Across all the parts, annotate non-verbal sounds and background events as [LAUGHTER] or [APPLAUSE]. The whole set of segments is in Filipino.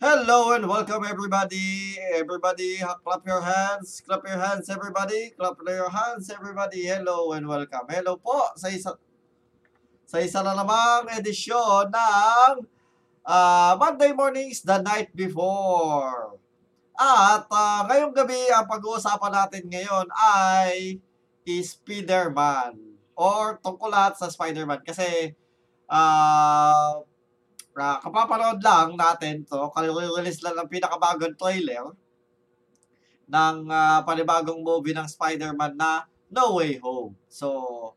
Hello and welcome everybody. Everybody, clap your hands. Clap your hands everybody. Clap your hands everybody. Hello and welcome. Hello po sa isa sa isa na namang edisyon ng ah, Monday mornings the night before. At ah, ngayong gabi ang pag-uusapan natin ngayon ay Spider-Man or tungkol lahat sa Spider-Man kasi ah uh, kapapanood lang natin to, release lang ng pinakabagong trailer ng ah, panibagong movie ng Spider-Man na No Way Home. So,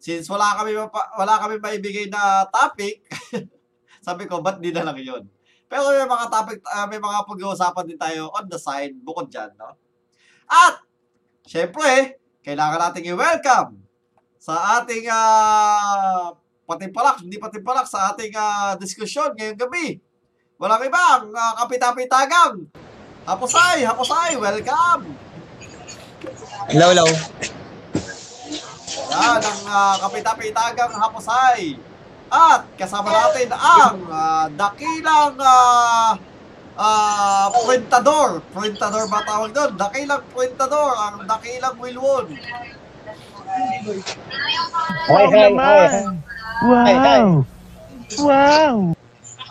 since wala kami mapa- wala kami maibigay na topic, [LAUGHS] sabi ko, ba't di na lang yun? Pero may mga topic, ah, may mga pag-uusapan din tayo on the side, bukod dyan, no? At, syempre, kailangan nating i-welcome sa ating ah, patimpalak, hindi patimpalak sa ating ah, diskusyon ngayong gabi. Walang ibang uh, kapitapitagang. Hapusay, hapusay, welcome! Hello, hello. Yan ang uh, kapitapitagang hapusay. At kasama natin ang ah, dakilang uh, uh, printador. Printador ba tawag doon? Dakilang printador, ang dakilang Wilwon. Hi, hi, hi. Wow! Wow!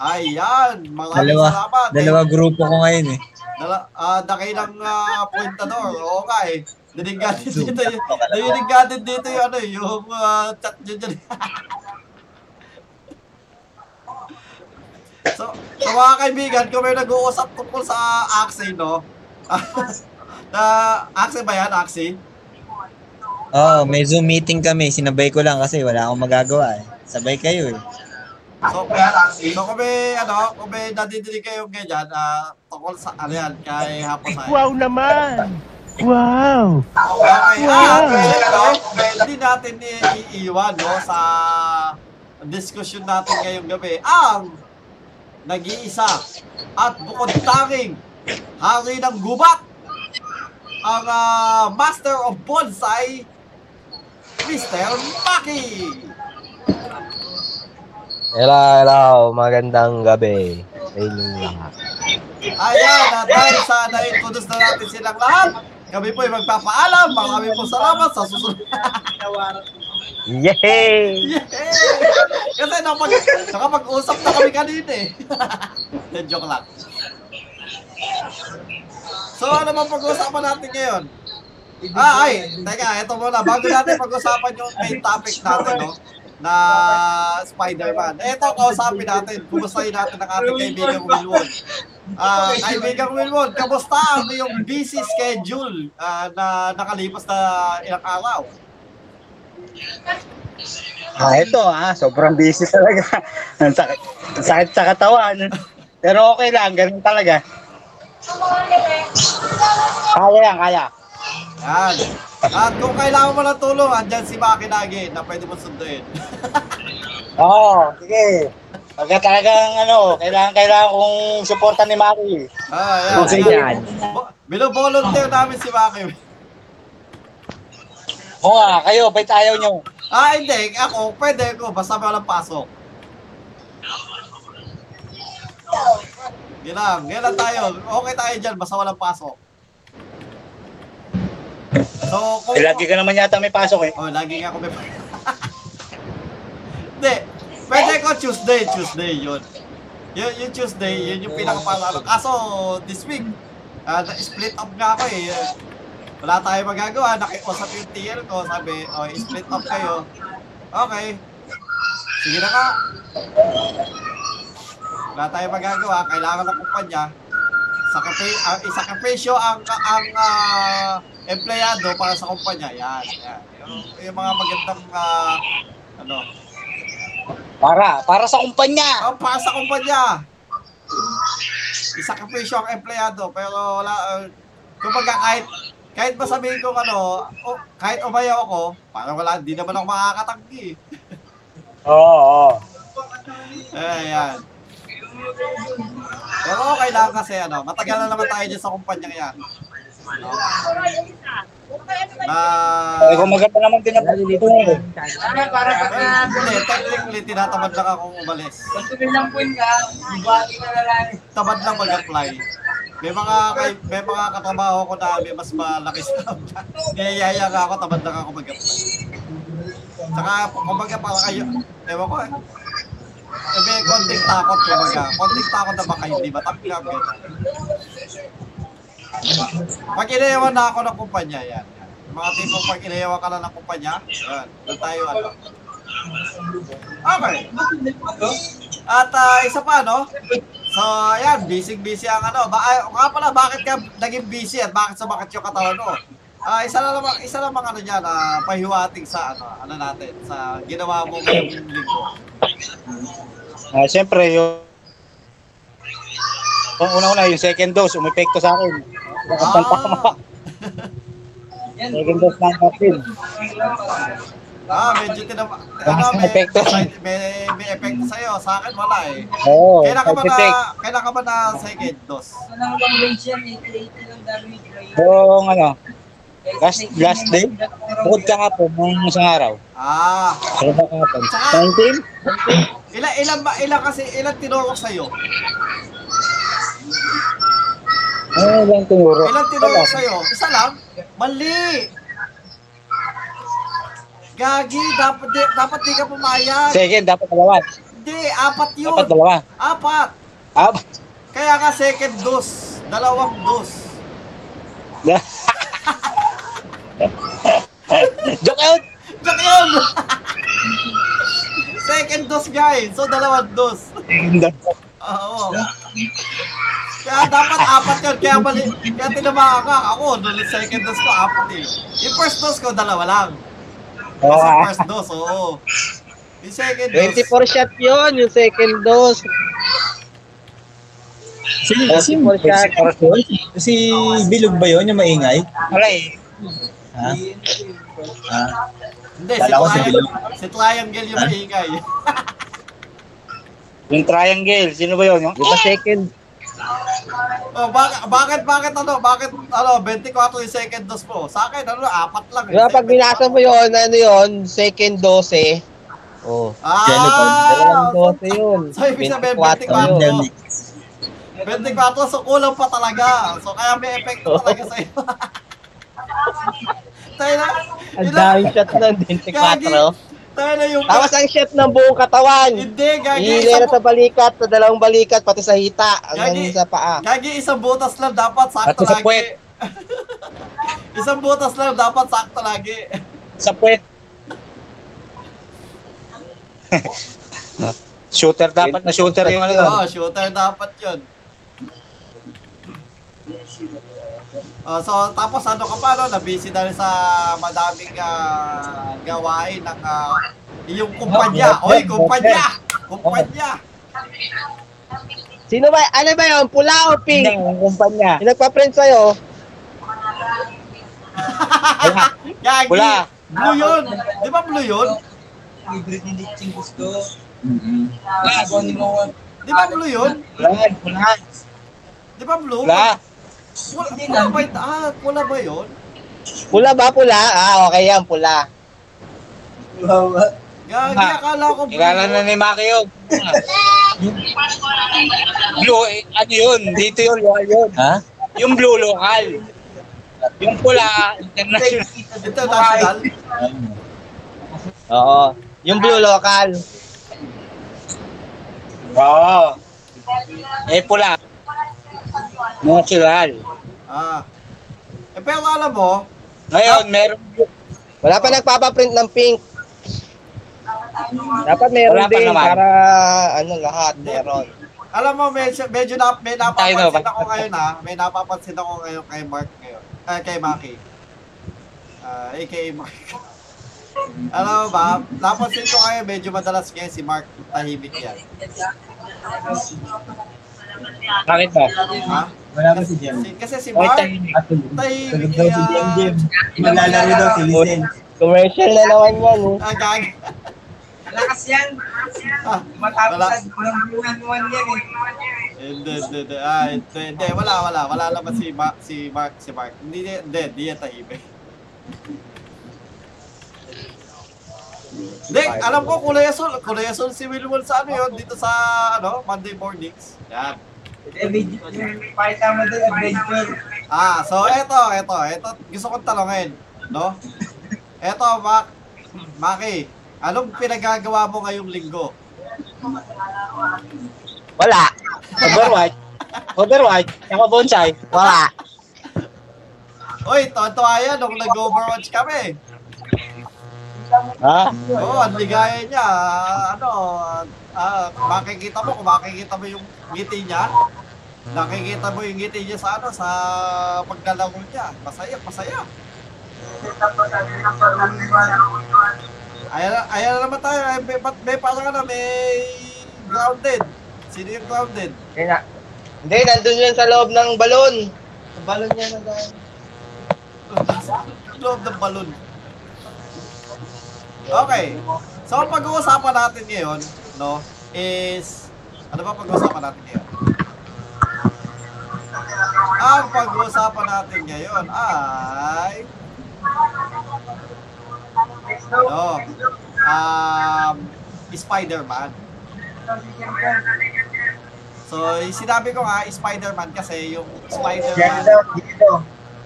Ayan, maraming Dalawa, salamat. dalawa grupo ko ngayon eh. Dala, ah, dakilang uh, printador. Oo nga eh. Natin dito, y- dinig natin dito yung ano, eh, yung ah, chat dyan dyan. [LAUGHS] so, so mga kaibigan, kung may nag-uusap tungkol sa Axie, no? [LAUGHS] na, Axie ba yan, Axie? Oo, oh, may Zoom meeting kami. Sinabay ko lang kasi wala akong magagawa eh. Sabay kayo eh. So, so kung may, ano, kung may nadidinig kayong ganyan, ah, tungkol sa, ano yan, kay Hapasay. Wow naman! Wow! Okay, Wow. ah, syempre, hindi natin iiwan no, sa diskusyon natin ngayong gabi ang nag-iisa at bukod tanging hari ng gubat ang ah, Master of Bonsai Mr. Maki! Hello, hello. Magandang gabi sa inyong lahat. Ayan, at dahil sa na-introduce na natin silang lahat, kami po ay magpapaalam. Marami po salamat sa susunod. [LAUGHS] Yay! Yay! Kasi napag, nakapag-usap na kami kanina eh. [LAUGHS] Joke lang. So, ano bang pag-uusapan natin ngayon? Ah, ay, teka, ito muna. Bago natin pag-usapan yung main topic natin, no? Na Spider-Man. Ito, kausapin natin. Kumustahin natin ang ating kaibigang Wilwon. Ah, kaibigang Wilwon, kamusta ang iyong busy schedule ah, na nakalipas na ilang araw? Ah, ito ah, sobrang busy talaga. [LAUGHS] Ang sakit, sakit sa katawan. Pero okay lang, ganun talaga. Kaya lang, kaya. Yan. At kung kailangan mo ng tulong, andyan si Maki lagi na pwede mo sunduin. [LAUGHS] Oo, sige. Pagka talagang ano, kailangan kailangan kong suporta ni Maki. ah, yan. Sige. Ayan. Bo- Bino-volunteer namin si Maki. Oo nga, kayo, ba't ayaw nyo? Ah, hindi. Ako, pwede ko. Basta walang pasok. Gilang, gilang tayo. Okay tayo dyan, basta walang pasok. So, kung... Eh, lagi ka naman yata may pasok eh. Oh, lagi nga ako may... [LAUGHS] Hindi. Pwede ko Tuesday, Tuesday yun. Yun, yung Tuesday, yun yung pinakapasalo. Kaso, this week, ah, na-split up nga ako eh. Wala tayong magagawa. Nakiusap yung TL ko. Sabi, oh, split up kayo. Okay. Sige na nga. Wala tayong magagawa. Kailangan ng kumpanya. Sakripi, uh, isakripisyo ang, ang ah, empleyado para sa kumpanya. Yan, yan. Yung, yung mga magandang, ah, ano, Para, para sa kumpanya. Oh, para sa kumpanya. Isakripisyo ang empleyado pero wala uh, kumbaga kahit kahit ba sabihin ko ano, oh, kahit umayaw ako, parang wala, hindi naman ako makakatanggi. [LAUGHS] Oo, oo. Eh, yan. Pero okay lang kasi ano, matagal na naman tayo dyan sa kumpanyang yan. Ah, kung maganda naman din ang yung channel. Para pag well, hindi, technically, tinatamad lang akong umalis. gusto nilang point ka, ka na lang. Tamad lang mag-apply. May mga kay, may mga katrabaho ko na may mas malaki sa Niyayaya nga ako, tamad lang ako mag-apply. Saka, kumbaga, parang kayo, ewan ko eh. Eh, may konting takot, kumbaga. Konting takot na baka hindi matanggap. Eh. Pag inayawan na ako ng kumpanya, yan. Mga tipong pag inayawan ka na ng kumpanya, yan. Doon tayo, ano. Okay. At ah, isa pa, no? So, ayan, busy-busy ang ano. Ba ay, nga pala, bakit ka naging busy at bakit sumakit yung katawan mo? Ah, isa lang isa lang ano diyan, ah, pahiwating sa ano, ano natin, sa ginawa mo ngayong linggo. Ah, Siyempre, yung yung una-una, yung second dose, umepekto sa akin. Lakas ng tama. Ah, Second dose ng vaccine. ah medyo tinama, ano, may, epekto. may, may epekto sa'yo. Sa akin, wala eh. Oo, Kailan ka ba na, kailan ka ba na second dose? Ano lang range yan, 80 lang damage. Yung ano, last, last day, bukod ka hapon, ng isang araw. Ah, Ano ba hapon? 19? ilan, ilan ba, ilan kasi, ilan tinuro sa'yo? Ano lang tinuro? Ilan tinuro Wala. sa'yo? Isa lang? Mali! Gagi, dapat di, dapat di ka pumayag. Second, dapat dalawa. Hindi, apat yun. Dapat dalawa. Apat. Ah, Kaya nga second dose. Dalawang dose. [LAUGHS] Joke out! Diyan yun! second dose guys. So, dalawang dose. Oo. Kaya dapat apat yun. Kaya mali. Kaya tinamaan ka. Ako, nung second dose ko, apat eh. Yung first dose ko, dalawa lang. Oo, Kasi ah. first dose, oo. Yung second dose. 24 shot yun, yung second dose. Si, si, 24 shot. si Bilog ba yun, yung maingay? Aray, Ha? Ha? Hindi, ko si Triangle, Bilog. si Triangle yung Ha? maingay. [LAUGHS] yung triangle, sino ba yun? Yung? Di ba second? Oh, bakit, bakit, bakit ano, bakit, ano, 24 yung second dose mo? Sa akin, ano, apat lang. Ba pag binasa mo yun, ano yun, second dose eh. Oh. Dalawang Ah! dose yun. So, ibig sabihin, 24 24. yun. 24, so kulang pa talaga. So, kaya may epekto talaga sa'yo. tayo [LAUGHS] na, Ang daming shot Gagi. 24. tayo na yung, Tapos ang shot ng buong katawan. hindi, gagi, Ihilera isang, sa balikat, sa dalawang balikat, pati sa hita, hanggang Gagi. sa paa. gagi, isang butas lang dapat sakto At sa lagi. puwet. [LAUGHS] isang butas lang dapat sakto lagi. Sa puwet. [LAUGHS] shooter dapat na shooter yung ano. Oo, shooter dapat yun. Oh, so tapos ano ka pa no, na-busy dahil sa madaming ah, gawain ng ah, iyong kumpanya. Oy, kumpanya! Kumpanya! Sino ba? Ano ba yun? Pula o pink? Hindi, ang kumpanya. Yung nagpa-friend sa'yo? [LAUGHS] Gagi! Wala. Blue yun! Di ba blue yun? Di ba blue yun? Wala, wala. Di ba blue? Wala. Pula, pula ba yun? Ah, pula ba yun? Pula ba pula? Ah, okay yan, pula. Gagi, Ah, akala ko blue. Kilala na ni Maki yun. blue, eh, ano yun? Dito yun, local yun. Ha? Yung blue, local. Yung pula, international. International? Oo. Yung blue local. Oo. Eh, pula. Natural. Ah. Eh, pero alam mo, Ngayon, meron Wala pa nagpapaprint ng pink. Dapat meron Wala pa din naman. para ano lahat meron. alam mo, medyo, medyo na, may Tayo na, napapansin ba- ako ngayon ha. May napapansin ako ngayon kay Mark ngayon. Ah, kay Maki. Ah, aka Mark. [LAUGHS] alam mo ba, napansin ko ngayon medyo madalas ngayon si Mark tahimik yan. Bakit ba? Ha? Wala ba si Jem? Si- kasi si Mark, tayo. tahimik Tulog daw si Jem Jem. Maglalaro daw si Lisen. Commercial na naman yan. Eh. Ah, gag. Lakas yan. Ah, Matapos sa walang buwan buwan yan eh. hindi, hindi, hindi. Ah, hindi, hindi, wala, wala. Wala naman si Mark, si Mark, si Mark. Hindi, hindi, hindi yan tahimik. Hindi, alam ko kulay asul. Kulay asul si Wilwon sa ano yun, dito sa ano, Monday mornings. Yan. Pakita mo doon, adventure. Ah, so eto, eto, eto, gusto kong talongin, no? Eto, Mak, Maki, anong pinagagawa mo ngayong linggo? Wala. Overwatch. Overwatch. Ako bonsai. Wala. Uy, tonto yan nung nag-overwatch kami. Ha? Oo, ang ligaya niya. Ano, ah, makikita mo, kung makikita mo yung ngiti niya, nakikita mo yung ngiti niya sa ano, sa paglalaro niya. Masaya, masaya. Ayan, na- ayan na naman tayo. Ay, may, may parang ano, may grounded. Sino yung grounded? Hindi na. Hindi, nandun yan sa loob ng balon. Sa balon niya na Loob ng balon. Okay. So, ang pag-uusapan natin ngayon, no, is, ano ba pag-uusapan natin ngayon? Ang pag-uusapan natin ngayon ay, no, um, Spider-Man. So, sinabi ko nga, Spider-Man kasi yung Spider-Man,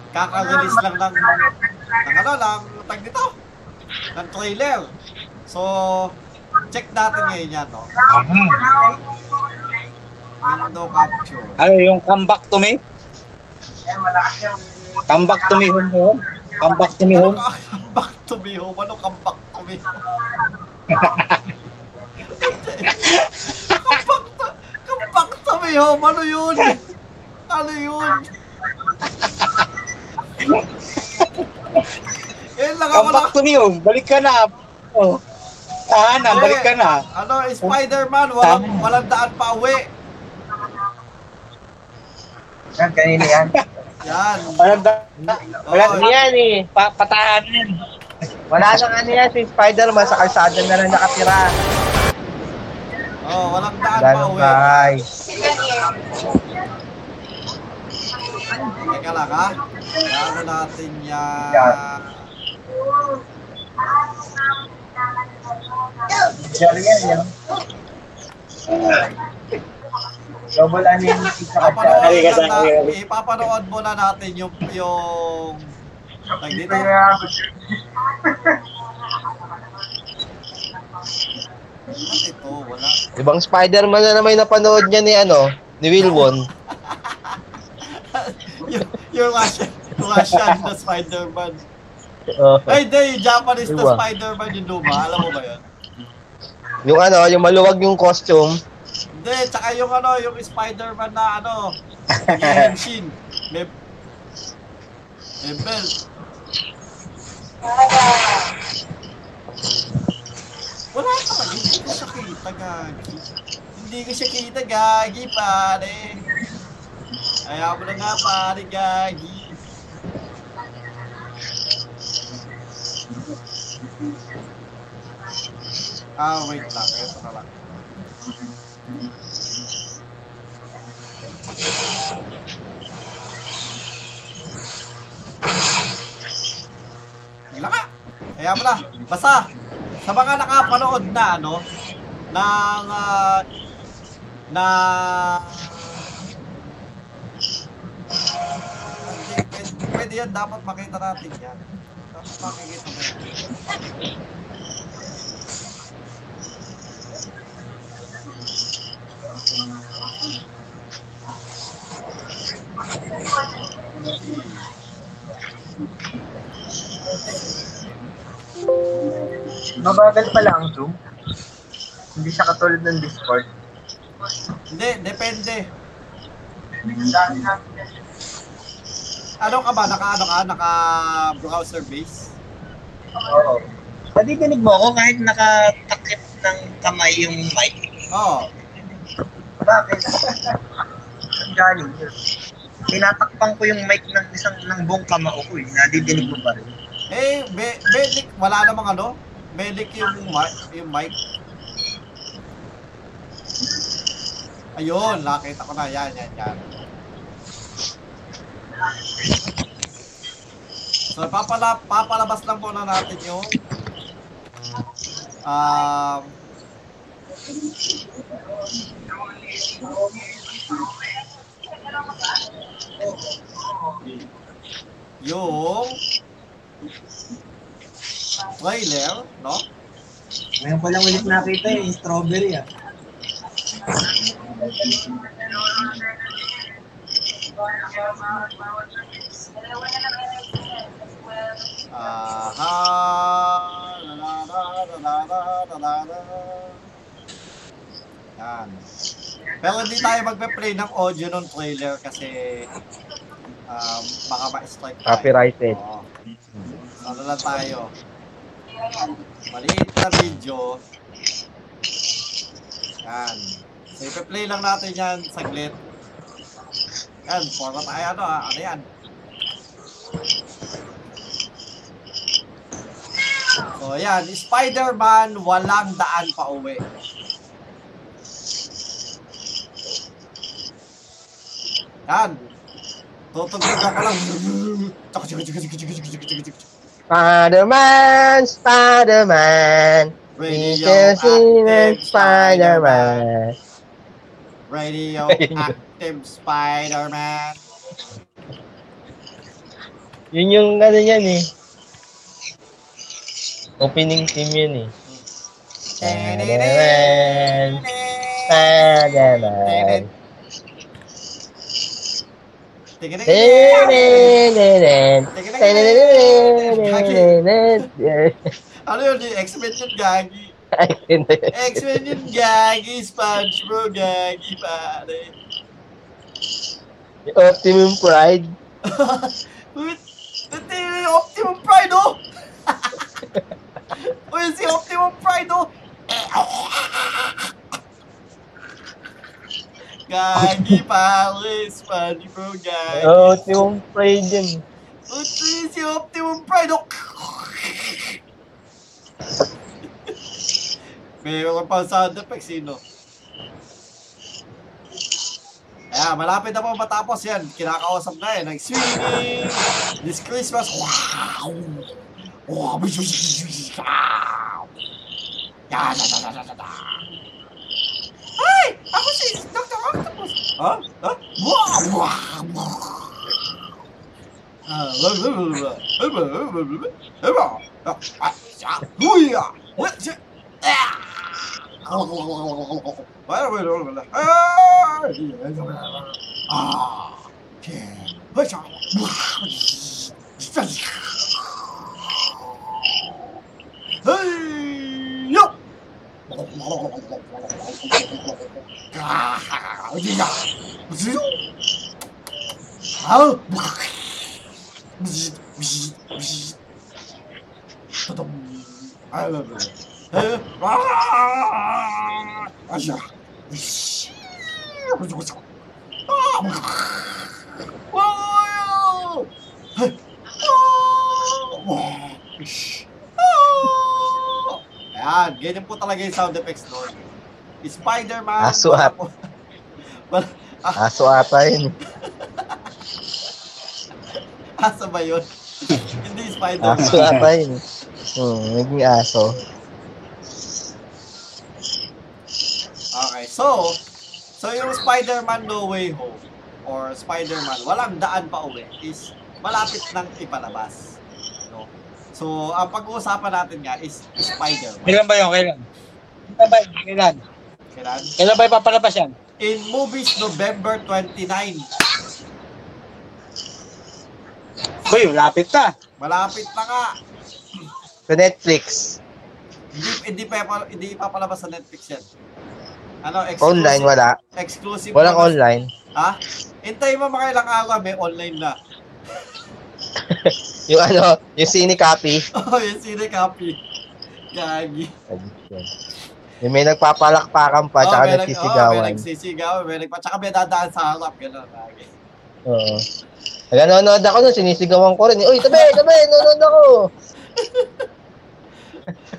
kaka-release lang ng, ng ano, ng tag dito, ng trailer. So, check natin ngayon yan, no? Window capture. Ano yung come back to me? Come back to me home home? Come back to me home? Come back to me home. Ano come back to me home? come back to, come back to me home. Ano yun? Ano yun? [LAUGHS] Yan lang ako Come back to me home. Balik ka na. Oh. Tahanan, balik ka na. Ano, Spider-Man, walang, walang daan pa uwi. Yan, kanina yan. [LAUGHS] Yan. Walang da- Wala Oo, na yan eh. pa patahanan. Wala nang ano yan si Spider-Man sa kalsada na lang nakatira. oh, walang daan pa Ganun uwi. guys. Teka lang ha. Ano natin yan? Diyan yan, yan. Double yung isa ka Papanood lang sa na, ipapanood muna natin yung, yung, tag dito. Ito? Wala. Ibang Spider-Man na naman yung napanood niya ni ano, ni Wilwon. [LAUGHS] yung, yung Russian, Russian na Spider-Man. Oh. [LAUGHS] Ay, yung Japanese na. Spider-Man yung luma. Alam mo ba yun? Yung ano, yung maluwag yung costume. Hindi, tsaka yung ano, yung Spider-Man na ano, [LAUGHS] nag-henshin. May, may belt. Wala talaga, hindi ko siya kita, gagi. Hindi ko siya kita, gagi, pare. Ayaw mo na nga, pare, gagi. Ah, wait lang. Ito na lang. Wala ka. Kaya na. Basta, sa mga nakapanood na, ano, ng, ah, na, pwede, yan, dapat makita natin yan. Dapat makikita mo Mabagal pala ang Zoom. Hindi siya katulad ng Discord. Hindi, depende. Ano ka ba? Naka, ano ka? Naka browser base? Oo. Nadidinig mo ako kahit nakatakip ng kamay yung mic. Oo. Bakit? Ang galing yun. Tinatakpan ko yung mic ng isang ng buong kamao ko eh. Nadidinig mo ba rin? Eh, be, Belik, wala namang ano? Belik yung yung mic. Ayun, nakita ko na. Yan, yan, yan. So, papala, papalabas lang muna natin yung um, yung trailer, no? Ngayon ko lang ulit nakita yung strawberry ah. Aha! La la la la la la la. Yan. Pero hindi tayo magpe-play ng audio ng trailer kasi um, baka ma-strike tayo. Copyrighted. Oo. Ano lang tayo? Maliit na video. Yan. So, ipe-play lang natin yan saglit. Yan, forma tayo ano ah. Ano yan? So, yan. Spider-Man, walang daan pa uwi. Yan. Tutugtog ako lang. Spider-Man, Spider-Man. Radioactive Spider-Man. Radioactive Spider-Man. Yun yung ano yan eh. Opening team yun eh. Spider-Man. Spider-Man. Ano yun? X-Men yun, gagi. X-Men yun, gagi. SpongeBob, gagi, pare. Optimum Pride. Yung Optimum Pride, oh! Uy, si Optimum Pride, oh! Gagi, pare. SpongeBob, gagi. Optimum Pride yun. Yung si Optimum Pride, oh! Meron pa sound effects, sino? Ayan, malapit na po matapos yan. Kinakausap na eh. Nag-swimming. This Christmas. Wow! Wow! Yan, da, da, da, da, Ai, agusti, Dr. Octopus. Huh? Huh? Wah, wah, wah. Ah, okay. 씨. 아! Ayan, ganyan po talaga yung sound effects doon. Spider-Man. Aso at. Wala- Aso ata yun. [LAUGHS] Aso ba yun? [LAUGHS] Hindi Spider-Man. Aso ata yun. Hmm, naging aso. Okay, so, so yung Spider-Man No Way Home or Spider-Man, walang daan pa uwi is malapit nang ipalabas. No? So, ang pag-uusapan natin nga is Spider-Man. Kailan ba yun? Kailan? Kailan ba yun? Kailan? Kailan? Kailan ba ipapalabas yan? In movies, November 29. Uy, lapit na. Malapit na nga. Sa Netflix. Hindi, hindi, pa, hindi ipapalabas sa Netflix yan. Ano, exclusive, Online, wala. Exclusive. Walang lang- online. Ha? Hintayin mo mga ilang araw, may online na. [LAUGHS] Yung ano, yung cine copy. [LAUGHS] Oh, yung sine copy. Gagi. Yung may nagpapalakpakan pa, tsaka Oh, may nag- Oh, may nagsisigawan. nagsisigaw, may nagpa, tsaka may dadaan sa harap, gano'n. Gagi. Oo. Nanonood ako nun, sinisigawan ko rin. Uy, tabi, tabi, nanonood ako. [LAUGHS]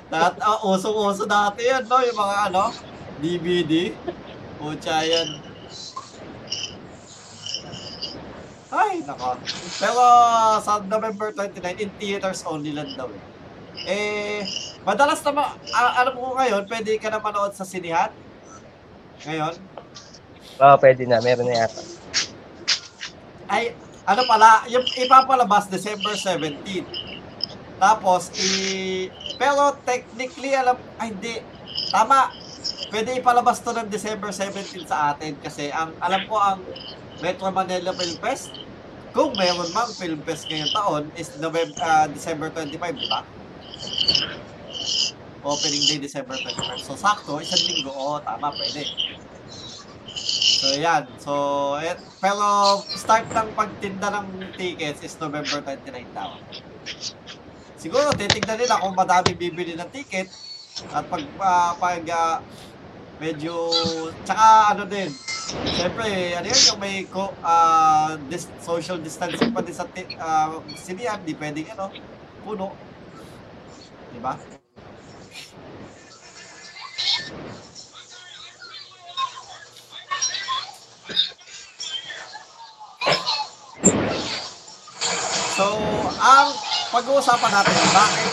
Dat, ah, usong-uso dati yan, no? Yung mga ano, DVD. Pucha yan. Ay, nako. Pero sa November 29, in theaters only lang daw eh. Eh, madalas naman, a- alam ko ngayon, pwede ka na manood sa sinihan. Ngayon. Oo, pwede na. Meron na yata. Ay, ano pala, yung ipapalabas December 17. Tapos, i... Pero technically, alam, ay hindi. Tama. Pwede ipalabas to ng December 17 sa atin kasi ang alam ko ang Metro Manila Film Fest, kung meron mang Film Fest ngayong taon, is November, ah, December 25, di ba? Opening day December 25. So, sakto, isang linggo. Oo, tama, pwede. So, yan. So, eh, pero start ng pagtinda ng tickets is November 29 daw. Siguro, titignan nila kung madami bibili ng ticket at pag, ah, pag ah, medyo, tsaka ano din, Siyempre, ano yun, yung may ko, ah, dis- social distancing pa din sa ti- ah, sinihan, di ano, puno. Di ba? So, ang pag-uusapan natin, bakit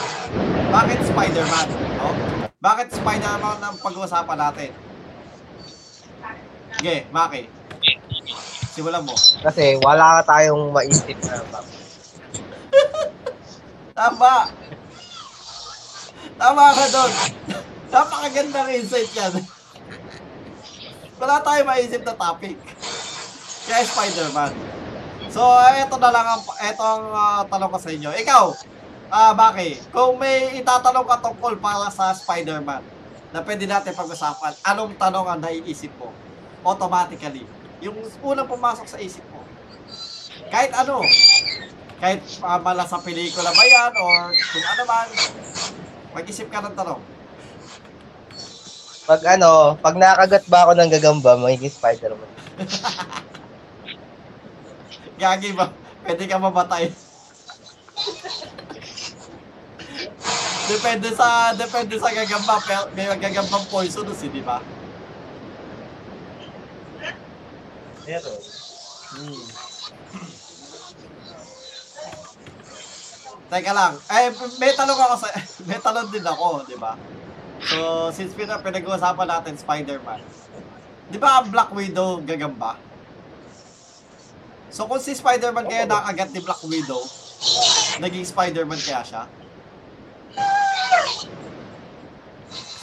bakit Spider-Man? No? Bakit Spider-Man ang pag-uusapan natin? Sige, Maki. Simulan mo. Kasi wala tayong maisip na. [LAUGHS] Tama. Tama ka doon. Napakagandang insight yan. Wala tayo maisip na topic. Kaya Spider-Man. So, eto na lang ang, eto ang ah, tanong ko sa inyo. Ikaw, ah, Maki, kung may itatanong ka tungkol para sa Spider-Man na pwede natin pag-usapan, anong tanong ang naiisip mo? Automatically. Yung unang pumasok sa isip mo. Kahit ano, kahit uh, mala sa pelikula ba yan or kung ano man, mag-isip ka ng tanong. Pag ano, pag nakagat ba ako ng gagamba, magiging Spider-Man. [LAUGHS] Gagi ba? Pwede ka mamatay. [LAUGHS] depende sa depende sa gagamba pero may gagambang poisonous eh, di ba? Pero, Hmm. Teka lang. Eh, may tanong ako sa... [LAUGHS] May tanong din ako, di ba? So, since pina, pinag-uusapan natin Spider-Man. Di ba ang Black Widow gagamba? So, kung si Spider-Man kaya nakagat ni Black Widow, naging Spider-Man kaya siya?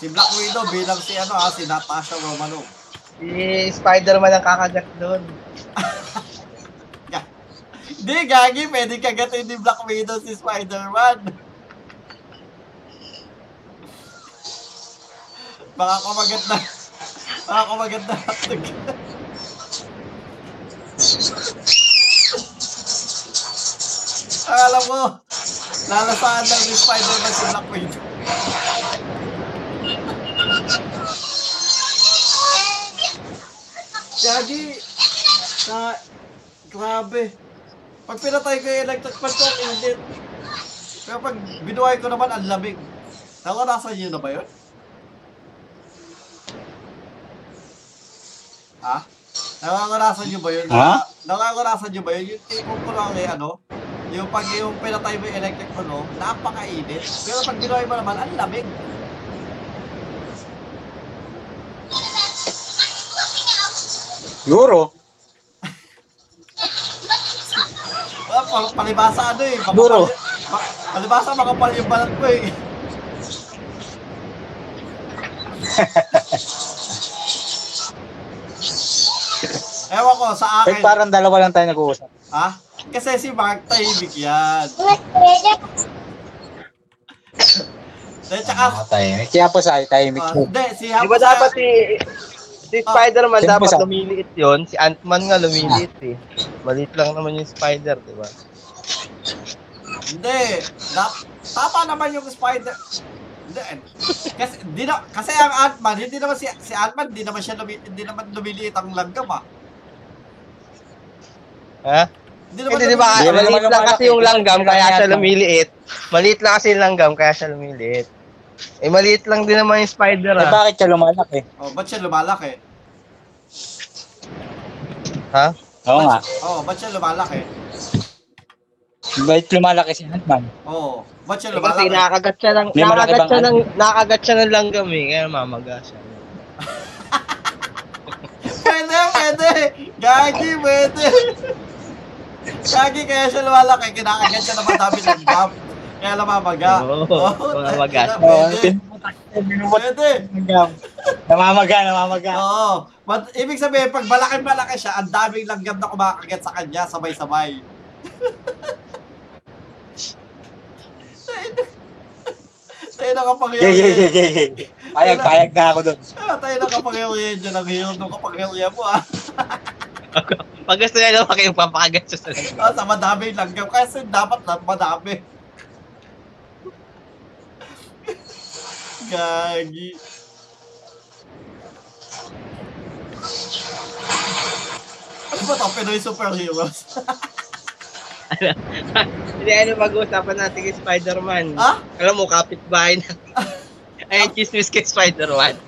Si Black Widow bilang si ano ha, si Natasha Romanoff. si Spider-Man ang kakagat doon. [LAUGHS] Hindi, gagi, pwede kagatin ni Black Widow si Spider-Man. Baka kumagat na. Baka kumagat na hotdog. Akala mo, lalasaan lang ni Spider-Man si Black Widow. Gagi, na, grabe. Pag pinatay ko yung electric fan ko, ang init. Pero pag binuhay ko naman, ang lamig. Naranasan niyo na ba yun? Ha? Naranasan niyo ba yun? Ha? Naranasan niyo ba yun? Yung tipong ko lang eh, ano? Yung pag yung pinatay mo yung electric fan mo, napakainit. Pero pag binuhay mo naman, ang lamig. Siguro. Pal- palibasa ano eh. makapal y- ma- palibasa makapal yung balat ko eh. [LAUGHS] Ewan ko, sa akin. parang dalawa lang tayo nag-uusap. Ha? Kasi si Mark [LAUGHS] tahimik yan. Then, tsaka, Tayo. Kaya po sa tahimik ah, po. hindi, si Di ba Hapos dapat si, si. Spider-Man Siyempre dapat sa- lumiliit yon Si Ant-Man nga lumiliit eh. Maliit lang naman yung Spider, di ba? Hindi. Na, tama naman yung spider. Hindi. Kasi, di na, kasi ang Ant-Man, hindi naman si, si Ant-Man, hindi naman siya lumi, hindi naman lumiliit ang langgam ah. Ha? Hindi naman Hindi, di ba? Maliit lang kasi yung langgam, kaya siya lumiliit. Maliit lang kasi yung langgam, kaya siya lumiliit. Eh, maliit lang din naman yung Spider, Eh, ah. bakit siya lumalaki? Oh, ba't siya lumalaki? Ha? Oo nga. Oo, ba't siya lumalaki? Bait lumalaki si Ant-Man. Oo, ba't siya Kasi lumalaki? nakakagat siya ng, May malaki nakakagat bang siya ano? ng, nakakagat siya ng langgam eh. Kaya mamaga siya. [LAUGHS] Pwede, pwede! Gagi, pwede! Gagi, kaya siya lumalaki. Kinakagat siya na madami ng gap. Kaya namamaga. Oo, Oo, namamaga. Pwede. Namamaga, namamaga. Oo. But, ibig sabihin, pag malaki-malaki siya, ang daming langgam na kumakagat sa kanya, sabay-sabay. [LAUGHS] Tayo na kapangyarihan. Gay, gay, gay, gay, gay. Payag, payag na ako doon. Ah, tayo na kapangyarihan dyan. Ang hirap ng kapangyarihan mo, ah. [LAUGHS] Pag gusto niya lumaki yung papakagat sa langgam. Ah, sa madami langgam. Kasi dapat na madami. Gagi. Ano ba ito? Pinoy superheroes? [LAUGHS] Hindi, ano pag-uusapan natin kay Spider-Man? ah? Alam mo, kapitbahay na. [LAUGHS] Ayun, chismis kay Spider-Man.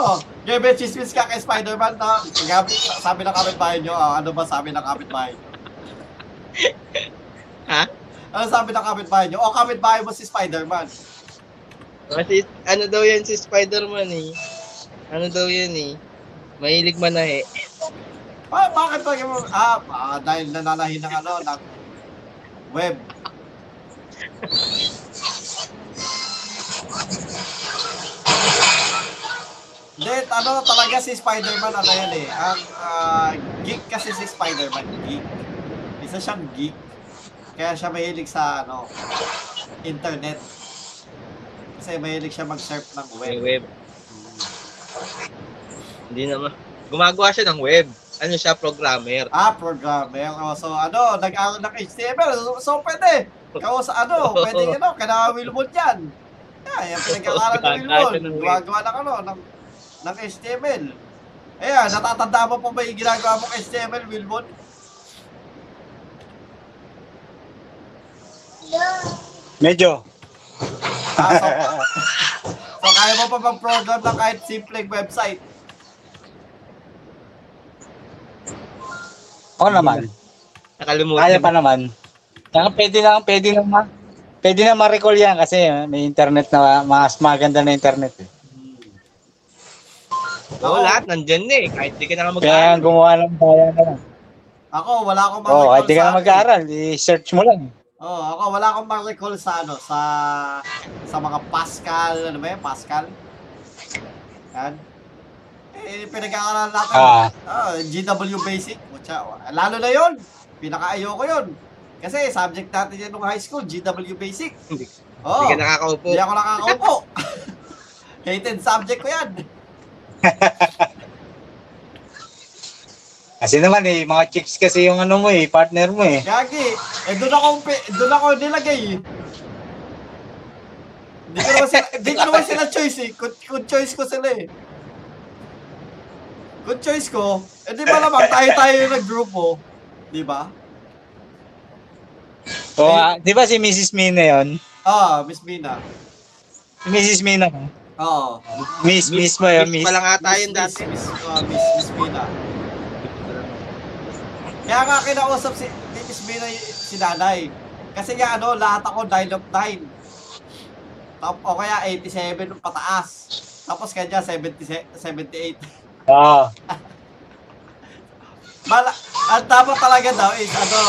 Oh, Gebe, chismis ka kay Spider-Man na gabi, sabi ng kapitbahay nyo, ah, ano ba sabi ng kapitbahay? Ha? Ano sabi ng kapitbahay nyo? O, kapitbahay mo si Spider-Man. Kasi ano daw yan si Spider-Man eh. Ano daw yan eh. Mahilig manahe. Ah, bakit ba yung, ah, ah, dahil nananahin ng ano, ng web. Hindi, ano talaga si Spider-Man, ano yan eh. Ang ah, geek kasi si Spider-Man, geek. Isa siyang geek. Kaya siya mahilig sa, ano, internet. Kasi mahilig siya mag-surf ng web. May web. Hindi naman. Gumagawa siya ng web. Ano siya, programmer. Ah, programmer. Oh, so ano, nag-aaral ng HTML. So, so pwede. Kao sa ano, [LAUGHS] pwede ano, kana Wilmot yan. Yeah, yung pinag-aaral ng Wilmot. Gumagawa ng ano, ng, ng HTML. Ayan, natatanda mo pa ba yung ginagawa mong HTML, Wilmot? Medyo. Ah, so, so, kaya mo pa mag-program ng kahit simpleng website. Oo naman. Nakalimutan. Kaya pa naman. Saka pwede na, pwede na ma, pwede na ma-recall yan kasi ah, may internet na, mas maganda na internet eh. Oo, lahat nandyan na eh. Kahit di ka na nga Kaya mag-aaral. gumawa ng bayan na lang. Ako, wala akong Oo, oh, kahit di ka na mag-aaral, i-search mo lang. Oo, ako wala akong ma-recall sa ano, sa sa mga Pascal, ano ba yan? Pascal? Yan. Eh, pinag-aaralan natin. Ah. Ah, GW Basic. Pucha, lalo na yon Pinaka-ayoko yun. Kasi subject natin yan nung high school, GW Basic. Oo. hindi ka nakakaupo. Hindi ako nakakaupo. [LAUGHS] Hated subject ko yan. [LAUGHS] Kasi naman eh, mga chicks kasi yung ano mo eh, partner mo eh. Gagi. Eh, doon ako, doon ako nilagay. eh. Hindi ko naman sila, [LAUGHS] hindi ko naman sila choice eh. Kung, kung choice ko sila eh. Kung choice ko, eh di ba naman tayo-tayo yung nag-grupo. Di ba? O, ah, di ba si Mrs. Mina yun? Ah, Miss Mina. Si Mrs. Mina. Oo. Miss, miss mo yun, Miss miss. pa lang ata Miss, yun Miss, dati. Miss, ah, Miss, Miss Mina. Kaya nga kinausap si, Mina y- si nanay. Kasi nga ano, lahat ako 9 of 9. Tap, o kaya 87 pataas. Tapos kanya 70, 78. Oo. Mala, ang dapat talaga daw is ano,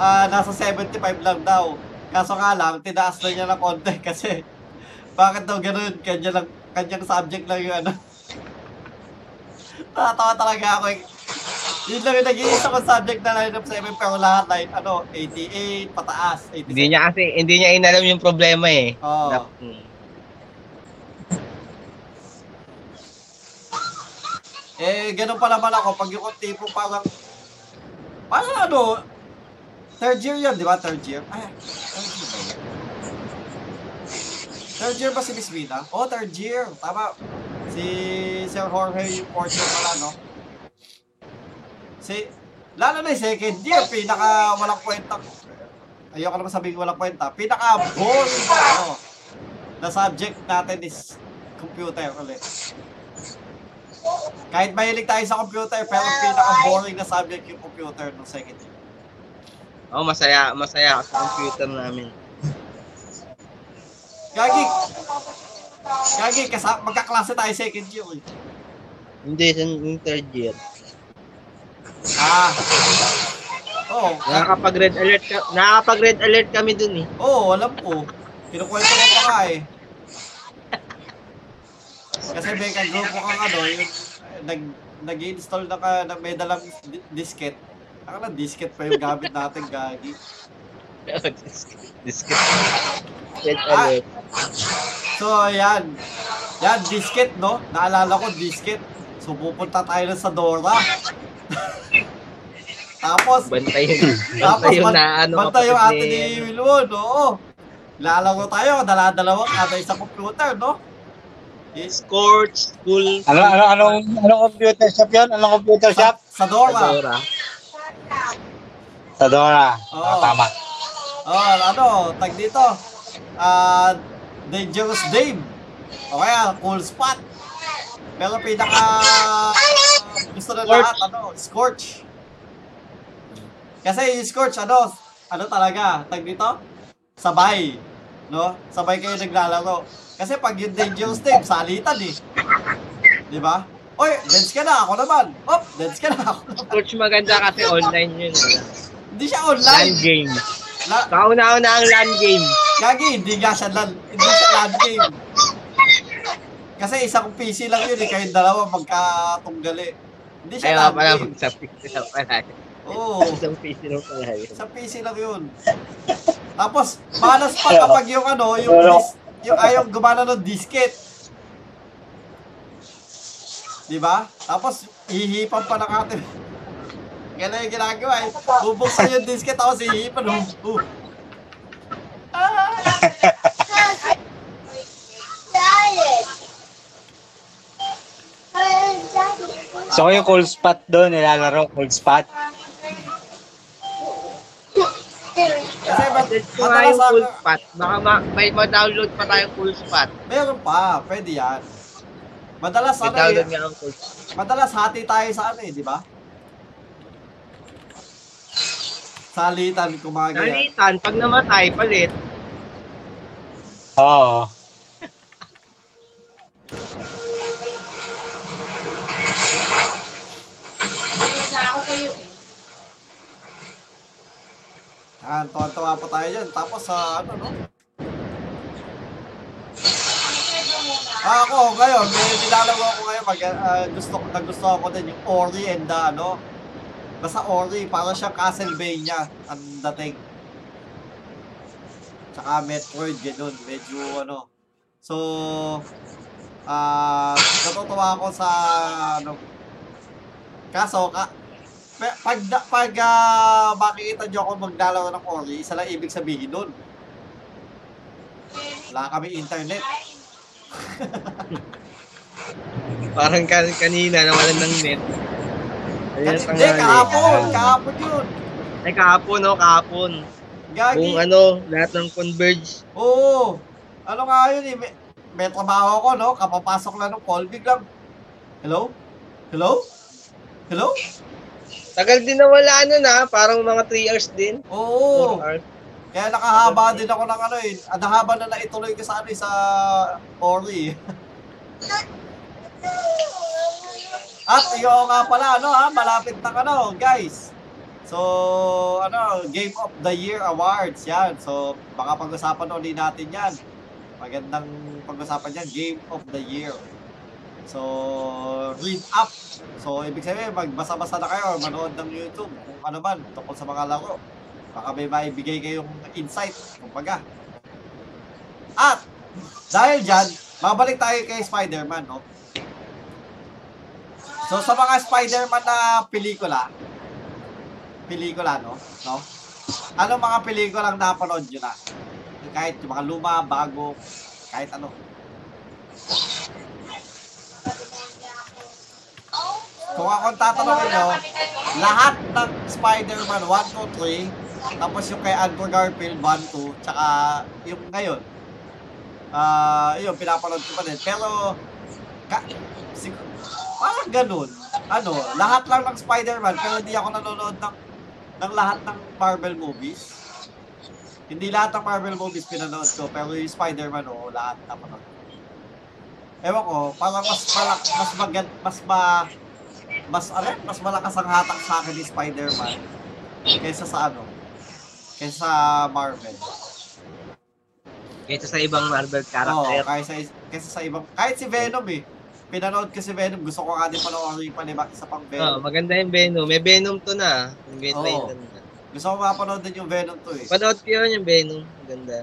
ah, nasa 75 lang daw. Kaso nga lang, tinaas na niya ng konti [LAUGHS] kasi bakit daw ganun? Kanya lang, kanyang subject lang yung ano. [LAUGHS] Natatawa talaga ako eh. Yun lang yung nag-iisa kong subject na line of 7 pero lahat line, ano, 88, pataas, 87. Hindi niya kasi, hindi niya inalam yung problema eh. Oo. Nap- hmm. Eh, ganun pa naman ako. Pag yung tipo parang, parang ano, third year yan, di ba? Third year? Ay, third year ba? Third year ba si Miss Mina? Oh, third year. Tama. Si Sir Jorge yung fourth year pala, no? Si, lalo na yung second year, pinaka walang kwenta. Ayoko naman sabihin walang kwenta. Pinaka boring na, ano, na subject natin is computer ulit. Kahit mahilig tayo sa computer, pero pinaka-boring na subject yung computer nung second year. Oo, masaya, masaya ako sa computer namin. Gagi! Gagi, kasa magkaklase tayo second year eh. Hindi, sa yung third year. Ah. Oo, oh, Nakakapag-red alert, ka, nakakapag-red alert kami dun eh. Oo, oh, alam ko. Kinukwento ko pa nga eh. Kasi may kagrupo kang ano, yung nag, nag-install na ka na may dalang di- disket. Ako na disket pa yung gamit natin, gagi. Disket. Red Ah. alert. So, ayan. Yan, disket, no? Naalala ko, disket. So, pupunta tayo na sa Dora. Tapos, Bantay yung, Tapos, bantay yung na ano. banta yung ate ni Wilwon, oo. Lalaro tayo, dala-dalawang kada isang computer, no? Scorch, School, Ano, ano, anong, anong computer shop yun? Anong computer sa, shop? sa Dora. Dora. Sa Dora. Oo. Ah, tama. Oh, ano, tag dito. Ah, Dangerous Dame. O kaya, Cool Spot. Pero pinaka gusto na lahat, ano, Scorch. Kasi yung Scorch, ano, ano talaga, tag dito? Sabay. No? Sabay kayo naglalaro. Kasi pag yung Dangerous Dame, salitan eh. Di ba? Oy, dance ka na, ako naman. Op, dance ka na, ako naman. Scorch maganda kasi online yun. eh. Hindi siya online. game. La, Kauna-una ang LAN game. Gagi, hindi nga siya LAN, hindi siya LAN game. Kasi isang PC lang yun eh, kayong dalawa magkatunggali. Hindi siya LAN pala game. sa PC na pala. Oo, Isang PC na pala yun. isang PC lang yun. Tapos, malas pa kapag yung ano, yung, dis, yung ayaw gumana ng disket. Di ba? Tapos, hihipan pa ng ate. Kaya yung ginagawa eh. Bubuksan yung disket, tapos hihipan. Uh, uh. So yung cold spot doon, nilalaro, cold spot. Kasi ba, Kung nga yung madalas full ako- spot, baka ma- may ma-download pa tayong full spot. Meron pa, pwede yan. Madalas May ano download eh, nga ang full spot. madalas hati tayo sa ano eh, di ba? Salitan, kumaga yan. Nalitan, pag namatay, palit. Oo. Yan, tuwa-tuwa pa tayo dyan. Tapos sa ano, no? Ah, ako, ngayon, may nilalaro ako ngayon. Mag, ah, gusto, nagustuhan ko din yung Ori and the, ano, basta Ori, para siyang Castlevania ang dating. Tsaka Metroid, ganun. Medyo, ano. So, ah, natutuwa ako sa, ano, kaso, ka, pag, pag ah, makikita nyo ako maglalaro ng Ori, isa lang ibig sabihin nun. Wala kami internet. [LAUGHS] Parang kan kanina, nawalan ng net. Ayun ang Hindi, kahapon, kahapon yun. Ay, kahapon, no? Kahapon. Gagi. Kung ano, lahat ng converge. Oo. Ano nga yun eh, may, may trabaho ko, no? Kapapasok lang ng call, biglang, hello? Hello? Hello? Tagal din nawala ano na, parang mga 3 hours din. 4 Oo. hours. Kaya nakahaba din ako ng ano eh. Ang haba na naituloy ko sa ano eh, sa Ori. [LAUGHS] At iyo nga pala, ano ha, malapit na ano, guys. So, ano, Game of the Year Awards, yan. So, baka pag-usapan ulit natin yan. Magandang pag-usapan yan, Game of the Year. So, read up. So, ibig sabihin, magbasa-basa na kayo, manood ng YouTube, kung ano man, tungkol sa mga laro. Baka may maibigay kayong insight, kumbaga. At, dahil dyan, mabalik tayo kay Spider-Man, no? So, sa mga Spider-Man na pelikula, pelikula, no? No? Ano mga pelikulang napanood nyo na? Kahit yung mga luma, bago, kahit ano. Kung ako tatanungin nyo, lahat ng Spider-Man 1, 2, 3, tapos yung kay Andrew Garfield 1, 2, tsaka yung ngayon, ah, yun, pinapanood ko pa din. Pero, ka, sig- Parang ganun. Ano, lahat lang ng Spider-Man, pero hindi ako nanonood ng, ng lahat ng Marvel movies. Hindi lahat ng Marvel movies pinanood ko, pero yung Spider-Man, oo, lahat napanood ko. Ewan ko, parang mas malak, mas magand, mas ma, mas, ano, mas malakas ang hatak sa akin ni Spider-Man kaysa sa ano, kaysa sa Marvel. Kaysa sa ibang Marvel Oo, character. kaysa, kaysa sa ibang, kahit si Venom eh. Pinanood ko si Venom, gusto ko nga din panoorin pa lima, isa pang Oo, Venom. maganda yung Venom. May Venom to na. Yung Venom Oo. na. Gusto ko mapanood din yung Venom to eh. Panood ko yun yung Venom. Maganda.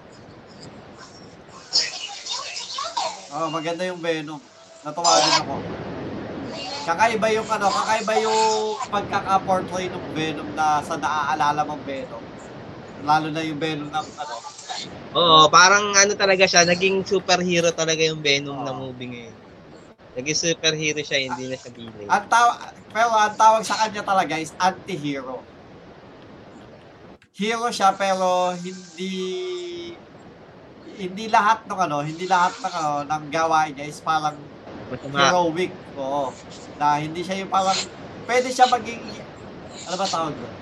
Oo, Oh, maganda yung Venom. Natuwa din ako. Kakaiba yung ano, kakaiba yung pagkaka-portray ng Venom na sa naaalala mong Venom. Lalo na yung Venom ng ano. Oo, parang ano talaga siya, naging superhero talaga yung Venom na Oo. movie ngayon. Naging superhero siya, hindi na siya villain. Ang taw- pero ang tawag sa kanya talaga is anti-hero. Hero siya pero hindi hindi lahat ng ano, hindi lahat ng ano ng gawain niya is parang Masama. heroic. Oo. Na hindi siya yung parang, pwede siya maging, ano ba tawag doon?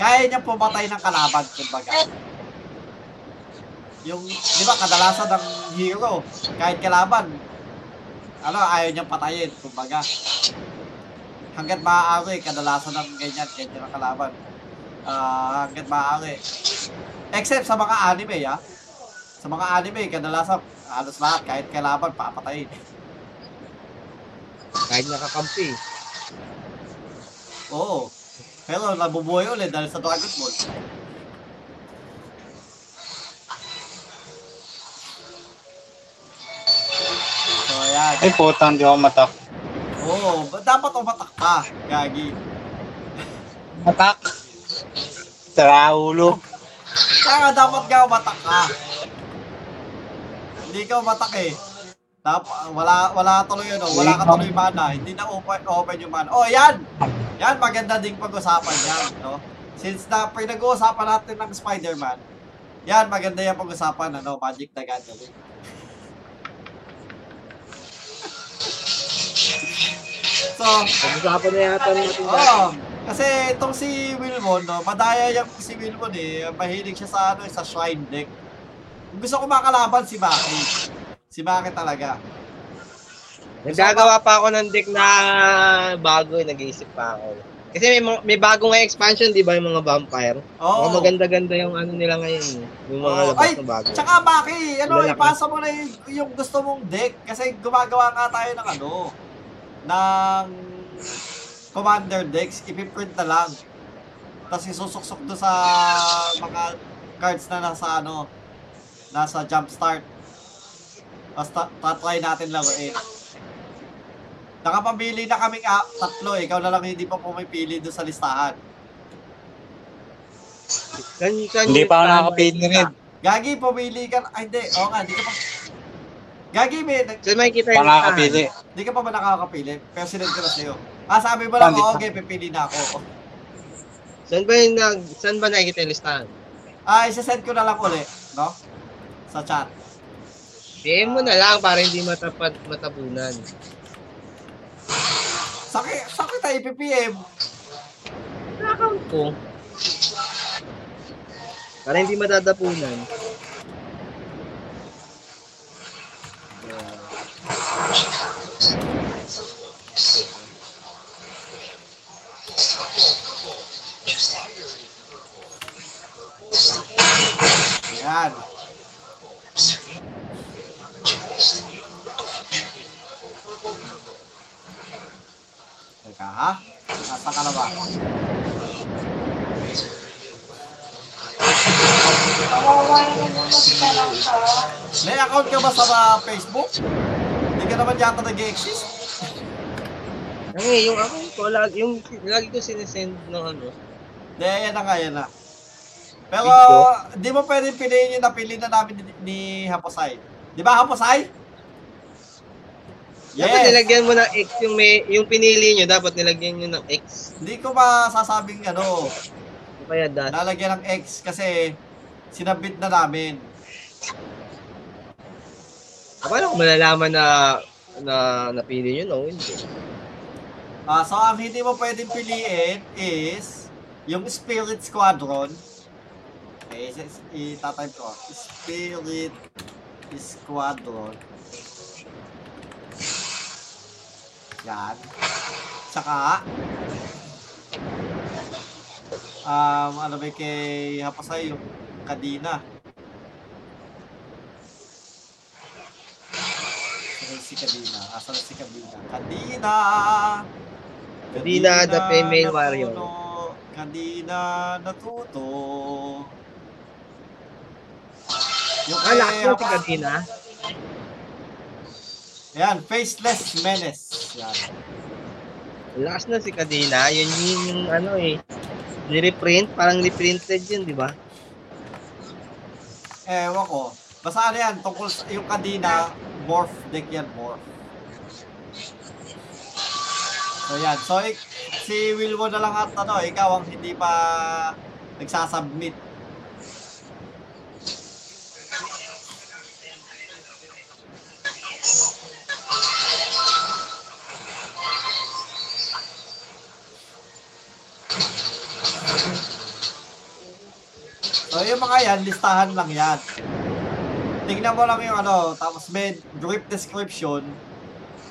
Kaya niya pumatay ng kalaban, kumbaga. Yung, di ba, kadalasan ng hero, kahit kalaban, ano, ayaw niyang patayin, kumbaga. Hanggat maaari, kadalasan ng ganyan, ganyan ang kalaban. Ah, hanggat maaari. Except sa mga anime, ah. Sa mga anime, kadalasan, halos lahat, kahit kalaban, papatayin. Kahit nakakampi. Oo. Pero nabubuhay ulit dahil sa Dragon Ball. So, ayan. Ay, putang, di ako matak. Oo, ba- dapat umatak ka, Gagi. Matak? Sa ulo. Kaya dapat ka umatak ka. Hindi ka umatak eh. Dap wala wala tuloy ano, wala ka tuloy mana, hindi na open open yung mana. Oh, yan. Yan maganda ding pag-usapan yan, no? Since na pinag-uusapan natin ng Spider-Man, yan maganda yung pag-usapan ano, Magic the Gathering. [LAUGHS] so, Pag-usapan na yata natin. Oo. Kasi itong si Wilmon, no, madaya yung si Wilmon eh. Mahilig siya sa ano, sa shrine deck. Gusto ko makalaban si Maki. Si Maki talaga. Naggagawa pa ako ng deck na bago, eh, nag-iisip pa ako. Kasi may, may bago nga expansion, di ba, yung mga vampire? Oo. Mga maganda-ganda yung ano nila ngayon. eh. Yung mga labas Ay, na bago. Tsaka Maki, ano, Lalaki. ipasa mo na yung, yung gusto mong deck. Kasi gumagawa nga tayo ng ano, ng commander decks. Ipiprint na lang. Tapos isusuksok doon sa mga cards na nasa ano, nasa jumpstart. Tapos ta- tatry natin laruin. Nakapamili na kaming ah, tatlo eh. Ikaw na lang hindi pa pumipili doon sa listahan. Kan, kan, Hindi pa ako nakakapili rin. Gagi, pumili ka. Ay, hindi. Oo nga, hindi ka pa. Gagi, may, nag- So may kita yung nakakapili. Hindi ka pa ba nakakapili? Pero sinend ko na sa'yo. Ah, sabi mo lang, oh, okay, pipili na ako. Saan ba yung nag, saan ba nakikita yung listahan? Ah, isa-send ko na lang uli, no? Sa chat. PM mo na lang para hindi matapat matabunan. Saki, saki tayo ipipm. Account ko. Para hindi matatapunan. Yan. Teka, ha? Ka na ba? May account ka ba sa uh, Facebook? Hindi ka naman yata nag-exist. [LAUGHS] Eh, yung account ko, lagi, yung, lagi ko sinesend ng ano. Hindi, yan na nga, yan na. Pero, di mo pwedeng piliin yung napili na namin ni, ni Haposay. Di ba, Haposay? Dapat Yes! nilagyan mo ng X yung may, yung pinili nyo, dapat nilagyan nyo ng X. Hindi ko masasabing ano, O kaya dash. lalagyan ng X kasi sinabit na namin. Paano ko malalaman na na napili nyo, no? Hindi. Ah, so ang hindi mo pwedeng piliin is yung Spirit Squadron. Okay, is- itatype ko. Spirit Squadron. Yan. Tsaka, um, ano ba kay Hapasay, yung Kadina. Sino si Kadina? Asan si Kadina? Kadina! Kadina, the female warrior. Kadina natuto. Yung Ah, lakas si Kadina. Ayan, Faceless Menace. Yan. Lakas na si Kadina. Yun yun yung ano eh. Ni-reprint, parang reprinted yun, di ba? Ewan ko. Basta ano yan, tungkol sa yung Kadina, morph deck yan, morph. So yan, so ik- si Wilwo na lang at ano, ikaw ang hindi pa nagsasubmit. So yung mga yan, listahan lang yan. Tingnan mo lang yung ano, tapos may brief description.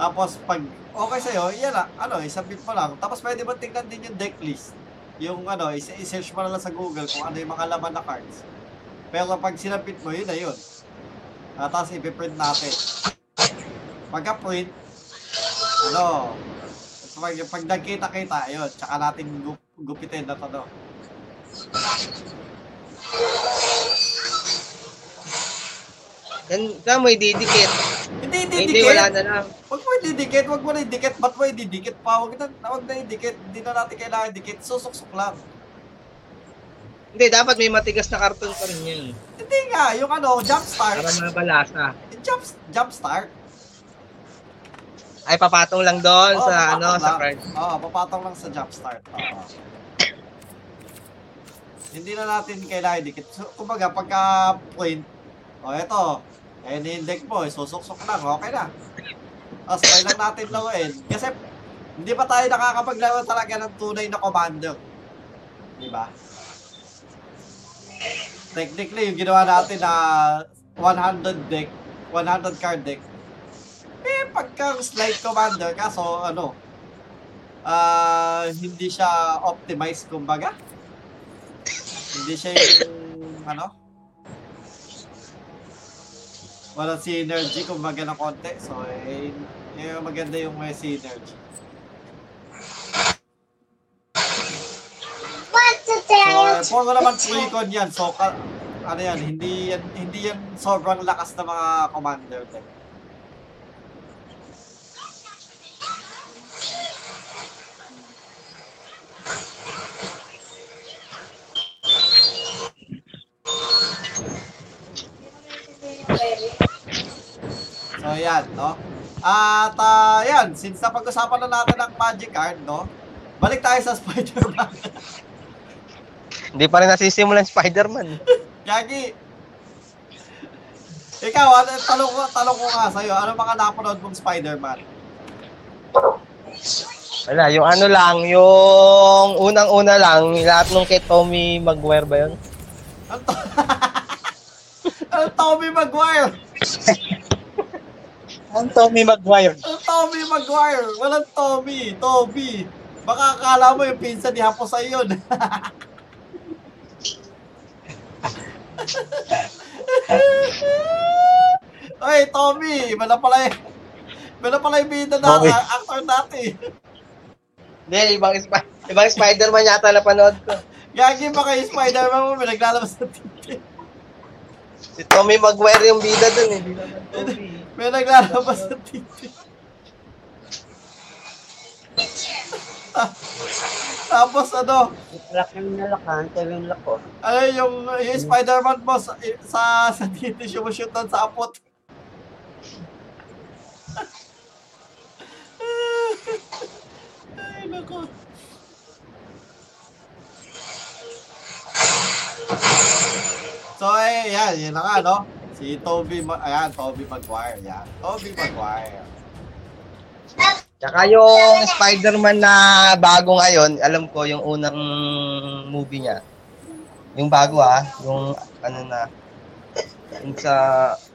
Tapos pag okay sa'yo, yan lang, ano, isubmit mo lang. Tapos pwede mo tingnan din yung deck list. Yung ano, is- i-search mo na lang sa Google kung ano yung mga laman na cards. Pero pag sinabit mo, yun na yun. Ah, tapos ipiprint natin. Pagka-print, ano, pag, pag nagkita-kita, yun, tsaka natin gup, gupitin na to, no? Yan, saan mo ididikit? Hindi, hindi, Eh, Hindi, wala na lang. Huwag mo ididikit, huwag mo na idikit. Ba't mo ididikit pa? Huwag na, huwag na idikit. Hindi na natin kailangan idikit. Susuksok lang. Hindi, dapat may matigas na karton pa rin yun. Hindi nga, yung ano, jump start. Para mabalasa. Jump, jump start. Ay, papatong lang doon Oo, sa ano, sa lang. card. Oo, papatong lang sa jump start. Oo. Hindi na natin kailangan idikit. So, kumbaga, pagka point, o eto, eh, ni-deck mo, eh, susuksok lang, okay na. Tapos, try lang natin laruin. Kasi, hindi pa tayo nakakapaglaro talaga ng tunay na commander. Di ba? Technically, yung ginawa natin na 100 deck, 100 card deck, eh, pagka slide commander, kaso, ano, ah, hindi siya optimized, kumbaga. Hindi siya yung, ano, walang synergy, kumbaga ng konti. So, eh, eh, maganda yung may synergy. So, eh, puro naman pre-con yan. So, ka, ano yan, hindi yan, hindi yan sobrang lakas na mga commander deck. So, yan, no? At, ah, yan, since napag-usapan na natin ang magic card, no? Balik tayo sa [LAUGHS] Spider-Man. Hindi pa rin nasisimulan Spider-Man. [LAUGHS] Gagi. Ikaw, ano, talong ko, talong ko nga sa'yo, ano mga napanood mong Spider-Man? Wala, yung ano lang, yung unang-una lang, lahat nung kay Tommy Maguire ba yun? Ano [LAUGHS] Tommy Maguire? Ang Tommy Maguire. Ano Tommy Maguire? Walang Tommy. Toby. Baka akala mo yung pinsan ni Haposay yun. [LAUGHS] Oy, Tommy, na pala. Iba na pala yung bida na Tommy. actor dati. Hindi, ibang, Sp- ibang Spider-Man yata napanood ko. Gagi pa kayo Spider-Man mo, may naglalabas ng titi. Si Tommy Maguire yung bida dun eh. Bida ng Tommy. May naglalabas ng titi. [LAUGHS] Tapos ano, Laki ng nalakan, tayo yung lako. ano yung, yung Spider-Man mo sa, sa, sa titi shoot sa apot. [LAUGHS] Ay, nako. So, eh, yan, yan na nga, no? Si Toby, Ma- ayan, Toby Maguire, yan. Toby Maguire. Tsaka yung Spider-Man na bago ngayon, alam ko yung unang movie niya. Yung bago ah, yung ano na, yung sa,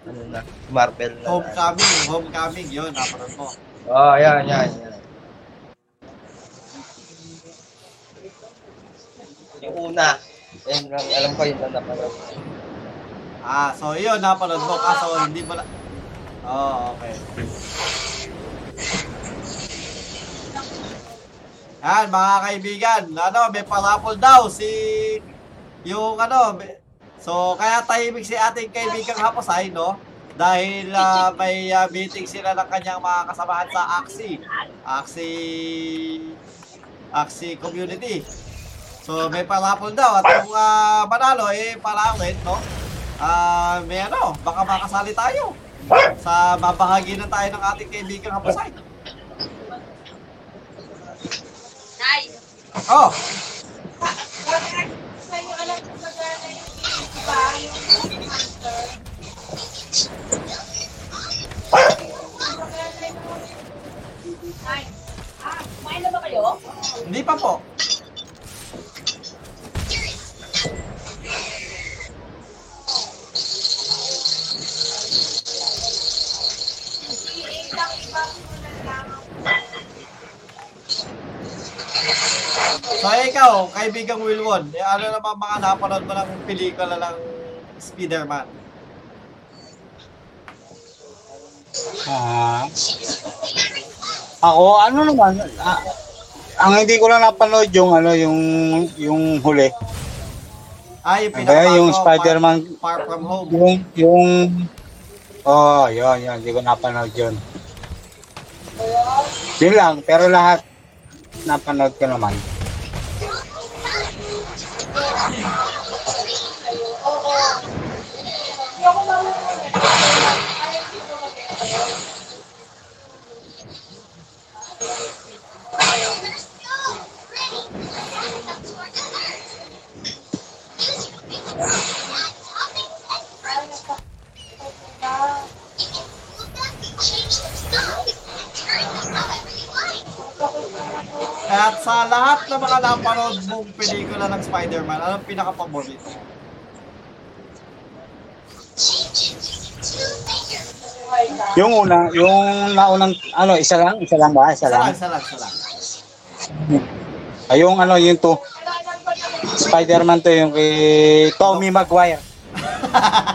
ano na, Marvel na. Homecoming, homecoming, yun, napanood mo. Oh, yan, yan, yan. Yung una, yun, lang, alam ko yun na napanood. Ah, so yun, napanood mo. Kaso hindi mo na... Oh, okay. Yan, mga kaibigan. Ano, may parapol daw si... Yung ano... may- So, kaya tahimik si ating kaibigang Haposay, no? Dahil ah, may ah, meeting sila ng kanyang mga kasamahan sa AXI. AXI... AXI community. So, may parapol daw. At kung ah, manalo, eh, parapol, no? Ah, may ano, baka makasali tayo sa babahagi na tayo ng ating kaibigang Hapasay. Oh, hindi pa po. So ikaw, kaibigang Wilwon, eh, ano naman mga napanood mo ng pelikula ng Spider-Man? Ah. ako, ano naman, ah, ang hindi ko lang napanood yung ano yung yung huli. Ah, yung Kaya pinakabago, yung Spider-Man Far, Far From Home. yung yung Oh, yun, yun. Hindi ko napanood yun. Yun lang, pero lahat napanood ko naman. At sa lahat ng mga napanood mong pelikula ng Spider-Man, anong pinaka-paborito? Yung una, yung naunang, ano, isa lang? Isa lang ba? Isa Isa lang, lang? isa lang, isa lang. Ay, yung ano, yung to. Spider-Man to, yung kay Tommy Maguire. [LAUGHS]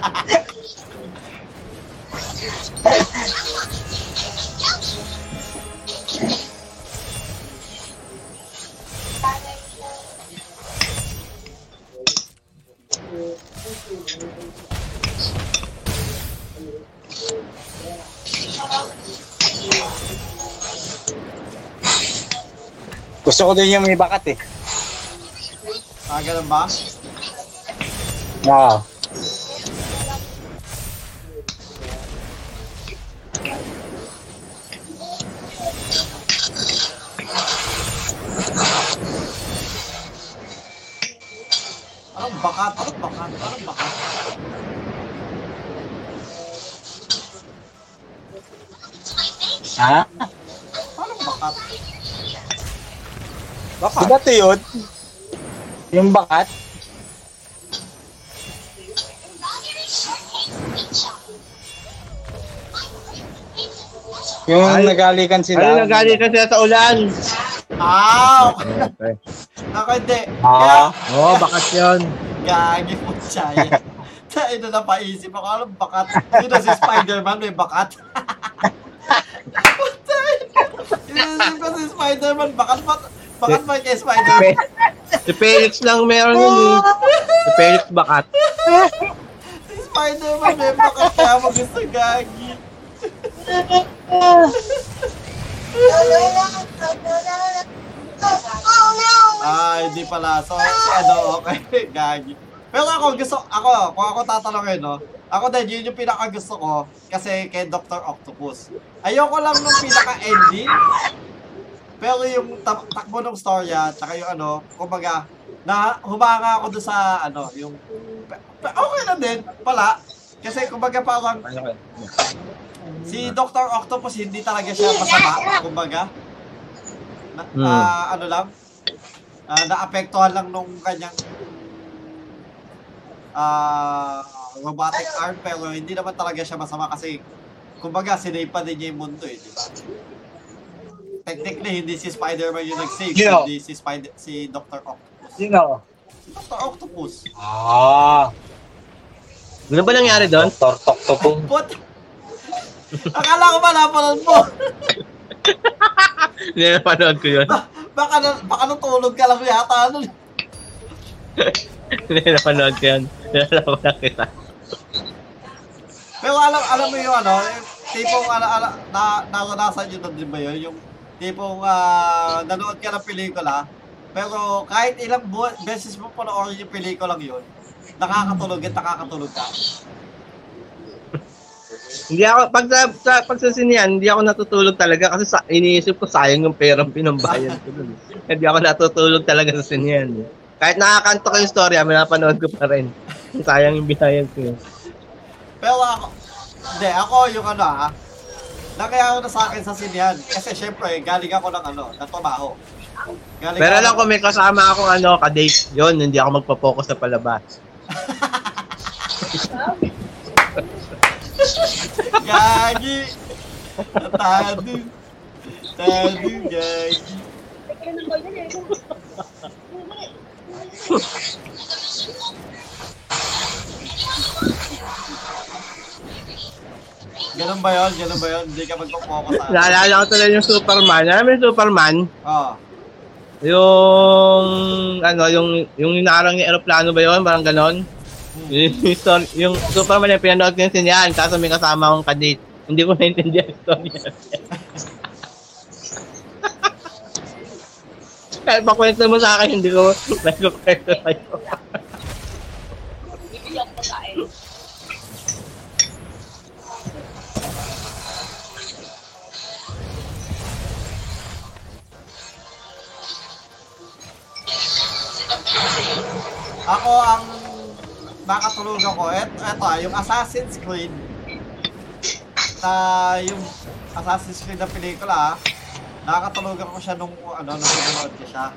Gusto ko din yung may bakat eh. Ah, ganun ba? Wow. Anong bakat? Anong bakat? Anong bakat? Ha? Anong bakat? Di ba ito yun? Yung bakat? Yung Ay- nagalikan sila. Ano nagali ka sila sa ulan? Ah! okay. Ako hindi. Ah, Oo, oh, bakat yun. Gagi po siya eh. Tayo na napaisip ako, anong bakat? Sino si Spider-Man may bakat? [LAUGHS] Inisip ko si Spider-Man, bakat ba? Bakat ba kay Spider-Man? Si Felix lang meron yun eh. Si Felix bakat. Si Spider-Man may bakat kaya mo gusto gagi. Ah, hindi pala. So, ano, okay, gagi. Pero ako gusto, ako, kung ako tatanungin, no, ako din, yun yung pinaka gusto ko, kasi kay Dr. Octopus. Ayoko lang nung pinaka-ending, pero yung ta- takbo ng storya, tsaka yung ano, kumbaga, na humanga ako doon sa, ano, yung, okay na din, pala, kasi kumbaga parang, Si Dr. Octopus hindi talaga siya masama, kumbaga. Na, Hmm. ah, ano lang, ah, naapektuhan lang nung kanyang ah, robotic arm pero hindi naman talaga siya masama kasi kumbaga sinave pa din niya yung mundo eh, di ba? Technically, hindi si Spider-Man yung nag-save, Sino? hindi si, Spider si Dr. Octopus. Sino? Si Dr. Octopus. Ah. Ano ba nangyari doon? To po. What? Akala ko ba napanood mo? Hindi, napanood ko yun. Baka, na, baka natulog ka lang yata. Ano? Hindi, napanood ko yun. Nalala ko na kita. Pero alam alam mo yung ano, tipong ala, ala, na, naranasan nyo na din ba yun? Yung tipong ah, nanood ka ng pelikula, pero kahit ilang bu- beses mo panoorin yung pelikula yun, nakakatulog at nakakatulog ka. Hindi ako, pag sa, sa, pag sa sinihan, hindi ako natutulog talaga kasi sa, iniisip ko sayang yung perang pinambayan ko dun. hindi ako natutulog talaga sa sinihan. Kahit nakakanto ko yung story, pinapanood ko pa rin. sayang yung binayad ko. Pero ako, hindi, ako yung ano ah, nakaya na sa akin sa sinihan. Kasi syempre, galing ako ng ano, ng trabaho. Galing Pero ako- alam ko may kasama akong ano, ka-date. Yun, hindi ako magpo-focus sa palabas. [LAUGHS] Gagi! Tado! Tado, gagi! [LAUGHS] Ganun ba yun? Ganun ba yun? Hindi ka magpo-focus sa Naalala ko talaga yung Superman. Alam mo yung Superman? Oo. Yung, ano, yung, yung inaarang yung aeroplano ba yun? Parang ganon. Yung, yung, story- yung Superman yung pinanood ko yung sinyahan, kaso may kasama akong kadate. Hindi ko naintindihan yung story. [LAUGHS] Kahit pakwento mo sa akin, hindi ko [LAUGHS] nagkukwento sa'yo. Ako ang nakatulog ako. Et, eto ah, yung Assassin's Creed. Na yung Assassin's Creed na pelikula ah. Nakakatulog ako siya nung ano, nung pinanood ko siya.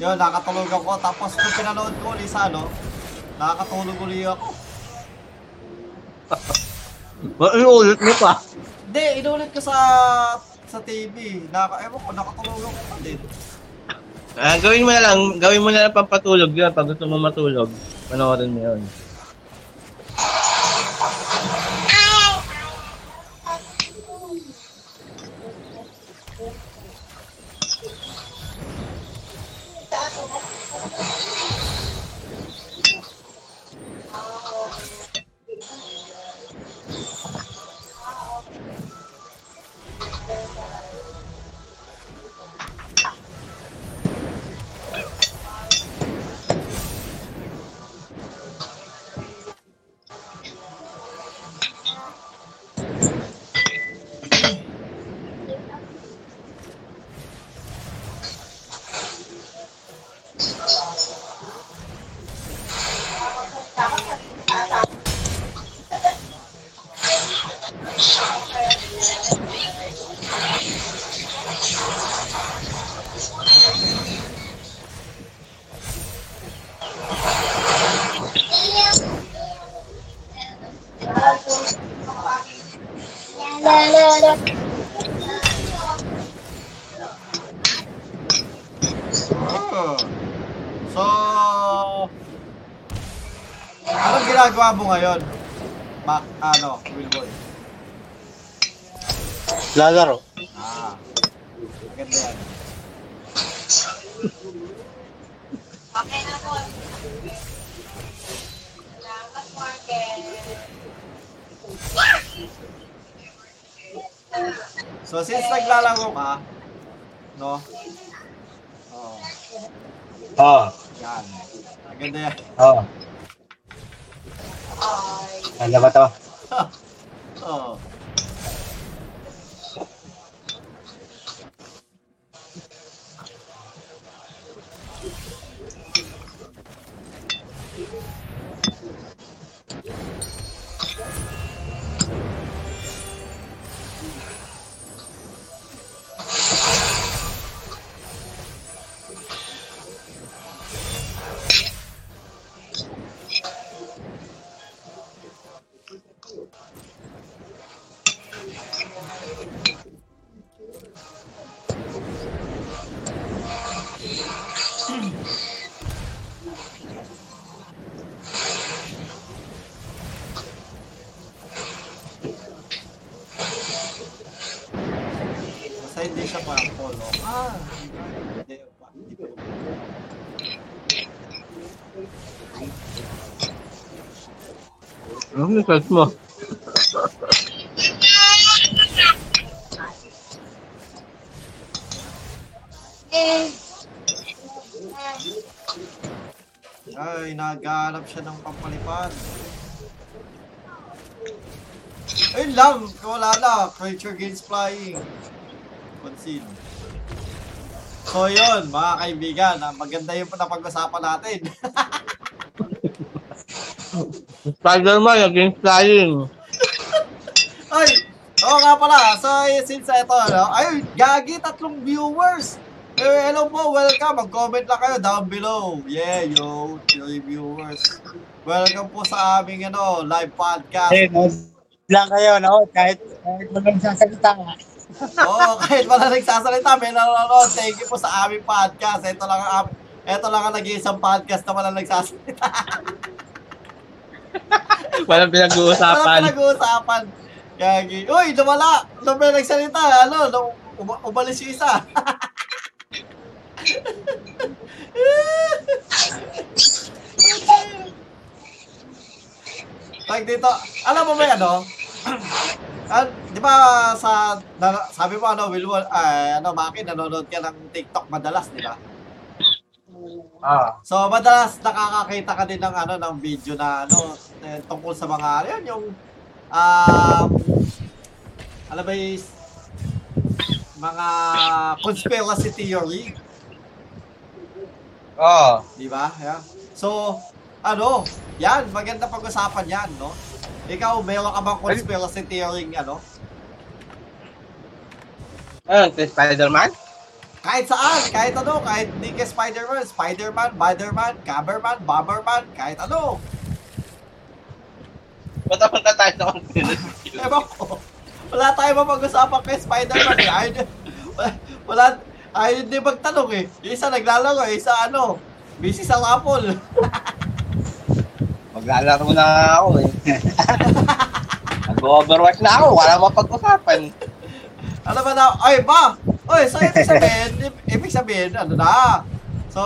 Yun, nakatulog ako. Tapos nung pinanood ko ulit sa ano, nakakatulog ulit ako. [LAUGHS] Ba- Inuulit mo pa. Hindi, inulit ko sa sa TV. Naka, ewan ko, nakatulog ako pa din. Ah, gawin mo na lang, gawin mo na lang pampatulog yun pag gusto mo matulog. Panoorin mo yun. Mo ngayon? Mac, ano, Wilboy? Lalaro. Ah. Maganda yan. So since naglalaro ka, no? Oh, Oo. yan. Maganda yan. Oo. Ano ba to? Mo? Ay, naghahanap siya ng pampalipad. Ayun lang, wala na. Creature gains flying. Conceal. So yun, mga kaibigan, ah, maganda yung napag-usapan natin. [LAUGHS] Spider-Man against flying. [LAUGHS] Ay, oo nga pala. So, eh, since ito, no? Ay, gagi, tatlong viewers. Eh, hello po, welcome. Mag-comment lang kayo down below. Yeah, yo, three viewers. Welcome po sa aming ano, live podcast. Eh, no, lang kayo, no? Kahit, kahit walang sasalita. [LAUGHS] Oo, kahit wala nagsasalita, may nanonood. Thank you po sa aming podcast. Ito lang ang, ito lang ang nag-iisang podcast na wala nagsasalita. [LAUGHS] [LAUGHS] Walang Wala pinag-uusapan. pinag-uusapan. Gagi. Uy, lumala. May nagsalita, ano, nung um- umalis yung isa. [LAUGHS] Tag dito, alam mo ba yung ano? [CLEARS THROAT] Ah, di ba sa na, sabi mo ano Will ay ano Maki nanonood ka ng TikTok madalas, di ba? Ah. So madalas nakakakita ka din ng ano ng video na ano eh, tungkol sa mga yun, yung um alam ba yung mga conspiracy theory, Oo. di ba? Yeah. So ano, yan maganda pag-usapan yan, no? Ikaw, meron ka bang conspiracy theory ano? Ano, kay Spider-Man? Kahit saan, kahit ano, kahit hindi ka Spider-Man, Spider-Man, Spider-Man, Camberman, Bomberman, kahit ano. Ba't napunta tayo sa conspiracy? Ewan ko. Wala tayo mapag-usapan kay Spider-Man eh. Ayaw, wala, wala, ayaw hindi magtanong eh. Yung isa naglalaro, yung isa ano, busy sa Apple. [LAUGHS] Maglalaro na ako eh. [LAUGHS] Nag-overwatch na ako, wala mapag-usapan. ano ba na, ay ba? Oy, so ibig sabihin, ibig sabihin, ano na. So,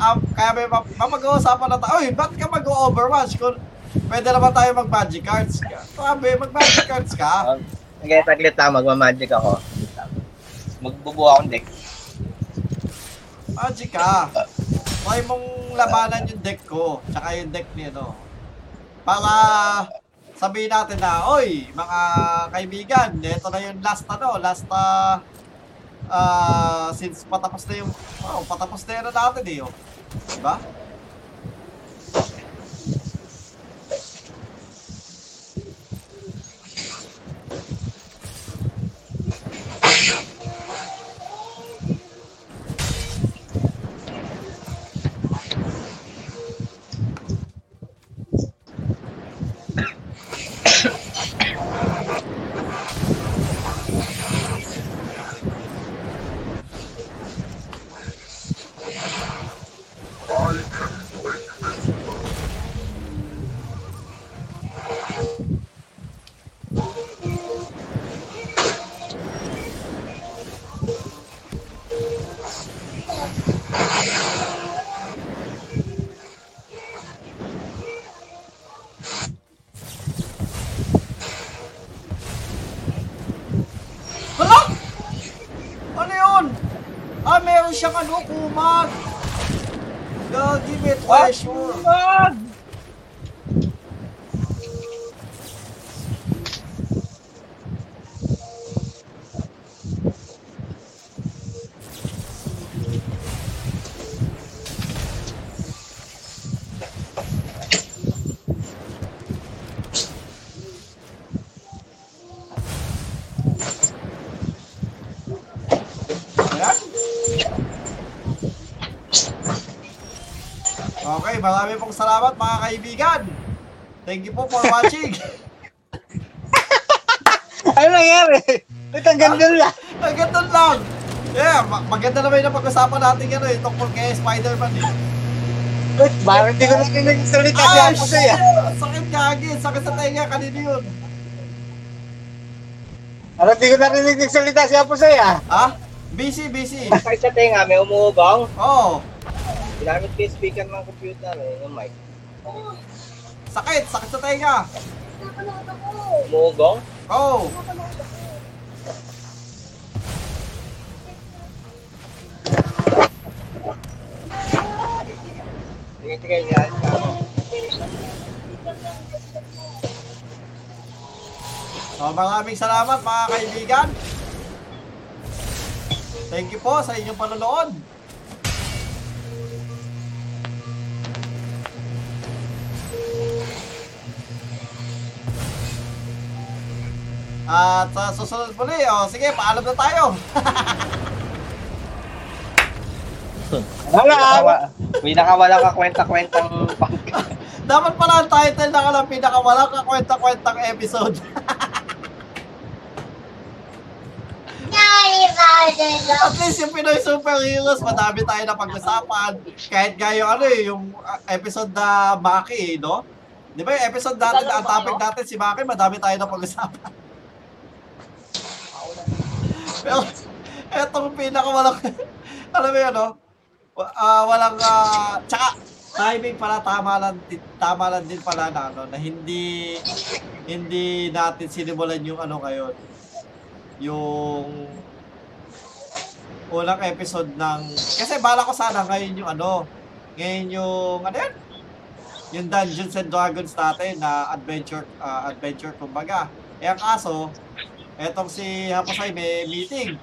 um, kaya may map- mapag-uusapan na tayo. Oy, ba't ka mag-overwatch? Kung pwede naman tayo mag-magic cards. Sabi, mag-magic cards ka. Sige, taglit lang, magmamagic ako. Magbubuo akong deck. Magic ka. Try mong labanan yung deck ko, tsaka yung deck ni ano. Para sabihin natin na, oy, mga kaibigan, ito na yung last ano, last ah, ah, since patapos na yung, oh, patapos na yun na natin eh, oh. Diba? Pong salamat mga kaibigan. Thank you po for watching. [LAUGHS] Ano nangyari? Ito, ang ganda lang. [LAUGHS] Ang ganda lang. Yeah, ma- maganda naman yung pag-usapan natin ano eh, tungkol kay Spider-Man eh. Wait, bakit hindi ko nakinig yung salita si Ah, Apo sa'yo? Sakit kagi, sakit sa tenga, kanino yun? Parang hindi ko narinig yung salita si Apo sa'yo ah. Ha? Busy, busy. Sakit sa tenga, may umuubang. Oo. Oh, Ginamit ko yung speaker ng computer, eh, yung mic. sakit, sakit sa tenga. Umuubang? Oo. Oh. Sige, sige, yan. So, maraming salamat mga kaibigan. Thank you po sa inyong panonood. At sa susunod muli, oh, sige, paalam na tayo. Wala. May nakawala ka kwenta-kwentang Dapat pala ang title na ka lang pinakawalang kakwenta-kwentang episode. At least yung Pinoy Superheroes, madami tayo na pag-usapan. Kahit nga yung ano eh, yung uh, episode na Maki eh, no? Di ba yung episode natin, ang topic natin si Maki, madami tayo na pag-usapan. Etong pinakawalang, [LAUGHS] alam mo yun, no? Ah, walang, ah, tsaka, timing pala, tama lang, tama lang din pala na, ano, na hindi, hindi natin sinimulan yung ano ngayon, yung unang episode ng kasi bala ko sana ngayon yung ano ngayon yung ano yan yung Dungeons and Dragons natin na adventure ah, adventure kumbaga. Eh ang kaso etong si Haposay may meeting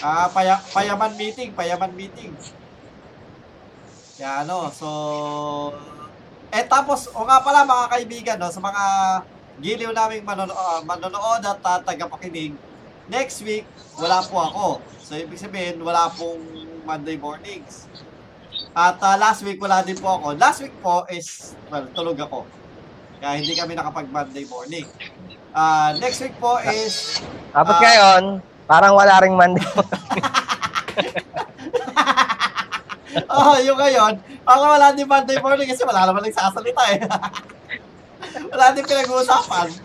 ah paya, payaman meeting payaman meeting kaya ano so eh tapos o nga pala mga kaibigan no sa mga giliw naming manono- ah, manonood at uh, tagapakinig next week, wala po ako. So, ibig sabihin, wala pong Monday mornings. At ah, last week, wala din po ako. Last week po is, well, tulog ako. Kaya hindi kami nakapag Monday morning. Ah, next week po is, Tapos Ah. ngayon, parang wala ring Monday. [LAUGHS] oh, yung ngayon, baka wala din Monday morning kasi wala naman nagsasalita eh. [LAUGHS] wala din pinag-uusapan. [LAUGHS]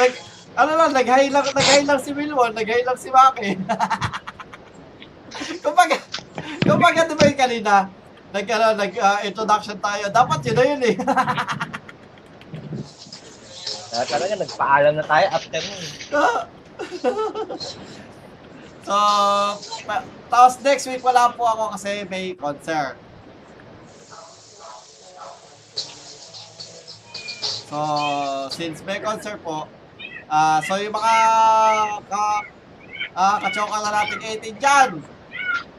Nag, ano lang, nag-high lang, nag-high lang si Wilwon, nag-high lang si Maki. kumbaga, kumbaga di ba yung kanina, nag, ano, nag, introduction tayo, dapat yun na yun eh. [LAUGHS] Ah, talaga, nagpaalam na tayo after nun. [LAUGHS] so, pa- tapos next week wala po ako kasi may concert. So, since may concert po, ah so yung mga ka, ah kachoka na natin 18 dyan,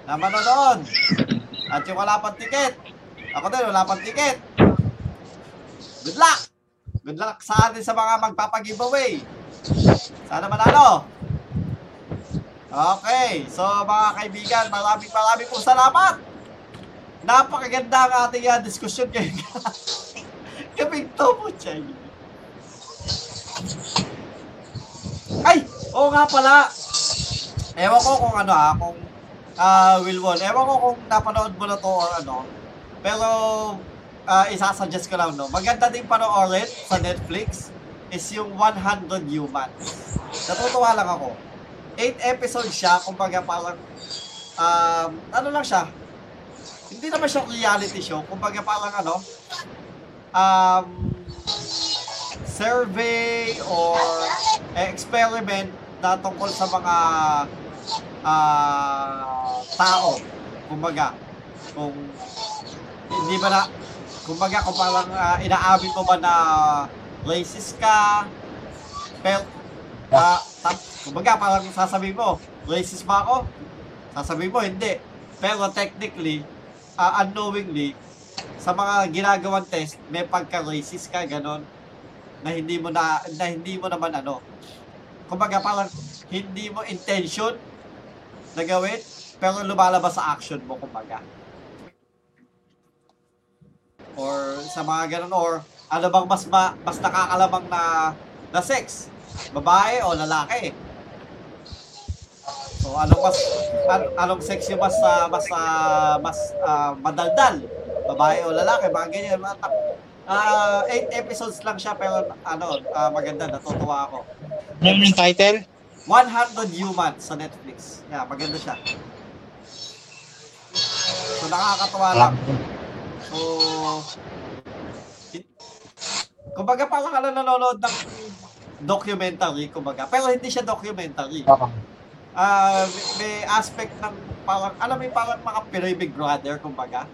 na manonood, at yung wala pang ticket, ako din wala pang ticket. Good luck! Good luck sa atin sa mga magpapag-giveaway. Sana manalo! Okay, so mga kaibigan, maraming maraming pong salamat. Napakaganda ang ating uh, diskusyon ngayon. [LAUGHS] Kaming to po, Chay. Ay! Oo nga pala. Ewan ko kung ano ha, kung ah Wilwon. Ewan ko kung napanood mo na to or ano. Pero ah isasuggest ko lang, no. Maganda din panoorin sa Netflix is yung 100 Humans. Natutuwa lang ako. 8 episodes siya, kumbaga parang, um, ano lang siya, hindi naman siya reality show, kumbaga parang ano, um, survey or experiment na tungkol sa mga ah, tao. Kumbaga, kung hindi ba na, kumbaga kung parang ah, inaamin mo ba na racist ka, pero, ah, ta- kumbaga parang sasabihin mo, racist ba ako? Sasabihin mo, hindi. Pero technically, ah, unknowingly, sa mga ginagawang test, may pagka-racist ka, ganon, na hindi mo na, na hindi mo naman ano, kumbaga parang hindi mo intention na pero lumalabas sa action mo, kumbaga. Or sa mga ganon, or ano bang mas ma, mas nakakalamang na na sex? Babae o lalaki? So anong mas an, anong sex yung mas ah, mas ah, mas ah, madaldal? Babae o lalaki? Mga ganyan. Mga tap- Ah, eight episodes lang siya pero ano, ah, maganda, natutuwa ako. Ano yung title? 100 Humans sa Netflix. Yeah, maganda siya. So nakakatuwa lang. So it- kumbaga parang ano nanonood ng documentary, kumbaga. Pero hindi siya documentary. Ah, may, may aspect ng parang, alam mo yung parang mga Pinoy Big Brother, kumbaga.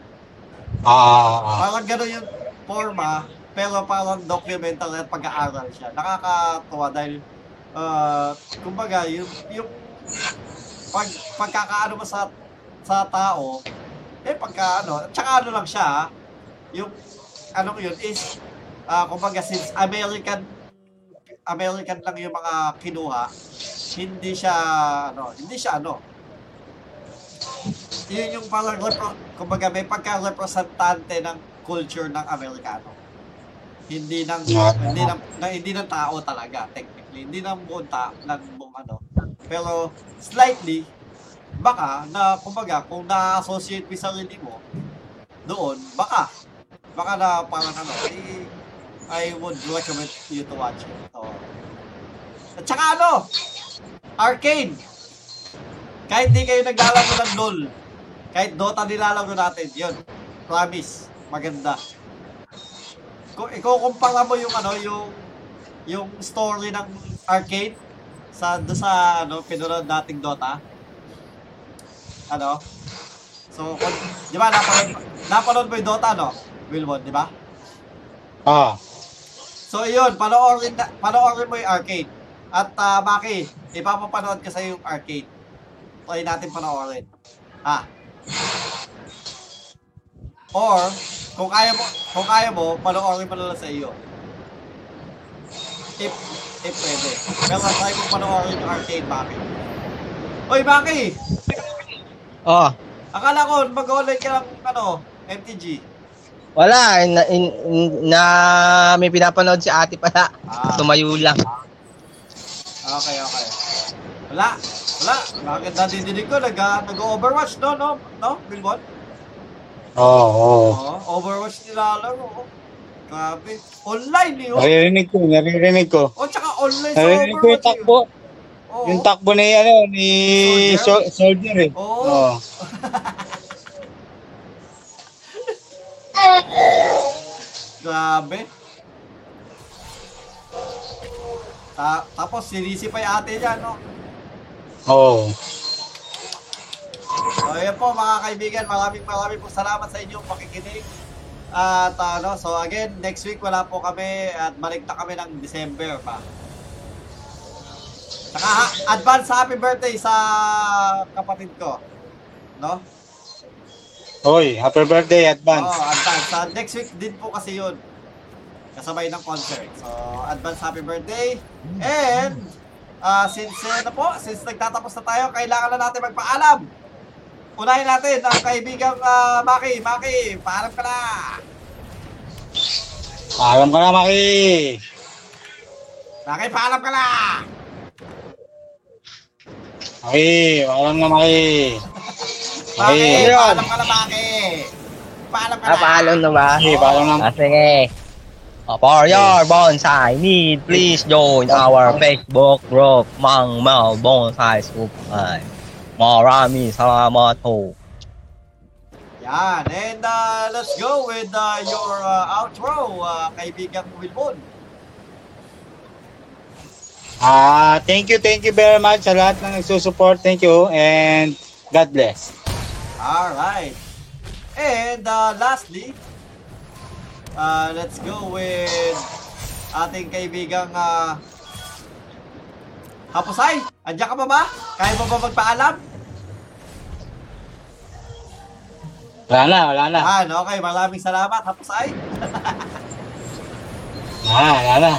Ah, Parang gano'n yung forma, pero parang documentary at pag-aaral siya. Nakakatuwa dahil, uh, kumbaga, yung, yung pag, pagkakaano mo sa, sa tao, eh pagka ano, tsaka ano lang siya, ah, yung, ano yun, is, ah, kumbaga, since American, American lang yung mga kinuha, hindi siya, ano, hindi siya, ano, yun yung parang, repro- kumbaga, may pagka-representante ng culture ng Amerikano. Hindi ng, hindi ng, na, hindi ng tao talaga, technically. Hindi ng buong ta, ng buong ano. Pero, slightly, baka, na, kumbaga, kung na-associate mo sa sarili mo, doon, baka, baka na parang ano, I, I would recommend you to watch it. So, at saka ano, arcade. Kahit di kayo naglalaro ng LOL, kahit Dota nilalaro natin, yun. Promise, maganda. Kung ikukumpara mo yung ano, yung yung story ng arcade sa do sa ano pinunod nating Dota. Ano? So, kung, di ba, napanood, napanood mo yung Dota, no? Wilbon, di ba? ah, So, yun, panoorin, na- panoorin mo yung arcade. At, ah, Maki, ipapapanood ka sa yung arcade. Try natin panoorin. Ha? Or, kung kaya mo, kung kaya mo, panoorin mo na lang sa iyo. If, if pwede. Pero try mo panoorin yung arcade, Maki. Oy, Maki! Oh, Akala ko, mag-online ka ng, ano, MTG. wala. Na, in, in- na may pinapanood si ate pala. Ah. Tumayo lang. Okay, okay. Wala. Wala. Bakit nadidinig ko? Nag, nag-overwatch, no? No? No? Bilbon? oo, oo. Oo. Overwatch nilalaro. Oh. Grabe. Online eh. Oh. Naririnig ko, naririnig ko. oh, tsaka online sa Naririnig ko yung takbo. Oo. Yung takbo ni, ano, ni Soldier? Sol- Soldier eh. Oo. Oo. [LAUGHS] Grabe. Ta tapos sinisi pa yung ate niya, no? Oo. So, ayan po mga kaibigan, maraming maraming po salamat sa inyong pakikinig. At ano, so again, next week wala po kami at balik na kami ng December pa. Saka advance happy birthday sa kapatid ko. No? Hoy, happy birthday, advance. Oo, advance. Sa next week din po kasi yun. Kasabay ng concert. So, advance happy birthday. And, ah since uh, na po, since nagtatapos na tayo, kailangan na natin magpaalam. Unahin natin ang kaibigang ah, Maki. Maki, paalam ka na. Alam ka na, Maki. Maki, paalam ka na. Maki, alam na, Maki. Maki, Maki. paalam ka na, Maki. Paalam ka na. Ah, paalam na ba? Maki, paalam na. Ah, sige. Uh, for your bonsai need, please join our Facebook group, Mang Mau Bonsai Supply. Marami salamat po. Yan. And uh, let's go with uh, your uh, outro, uh, kaibigang Wilbon. Ah, thank you, thank you very much sa lahat ng nagsusupport. Thank you and God bless. Alright. And uh, lastly, uh, let's go with ating kaibigang uh, Hapusay. Andiyan ka ba ba? Kaya mo ba magpaalam? Wala na, wala na. Ah, okay. Maraming salamat, Hapusay. Ah, [LAUGHS] wala na.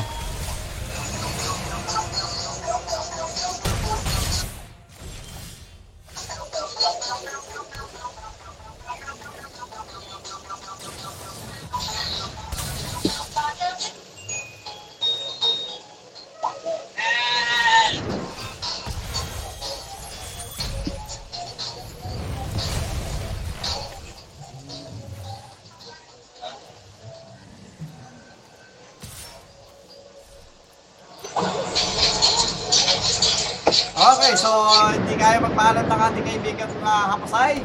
Okay, so hindi kaya magpaalam ng ating kaibigang uh, Hapusay.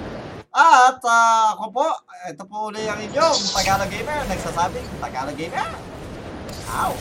At ah, ako po, ito po uli ang inyong Tagalog Gamer, nagsasabing Tagalog Gamer. Ow!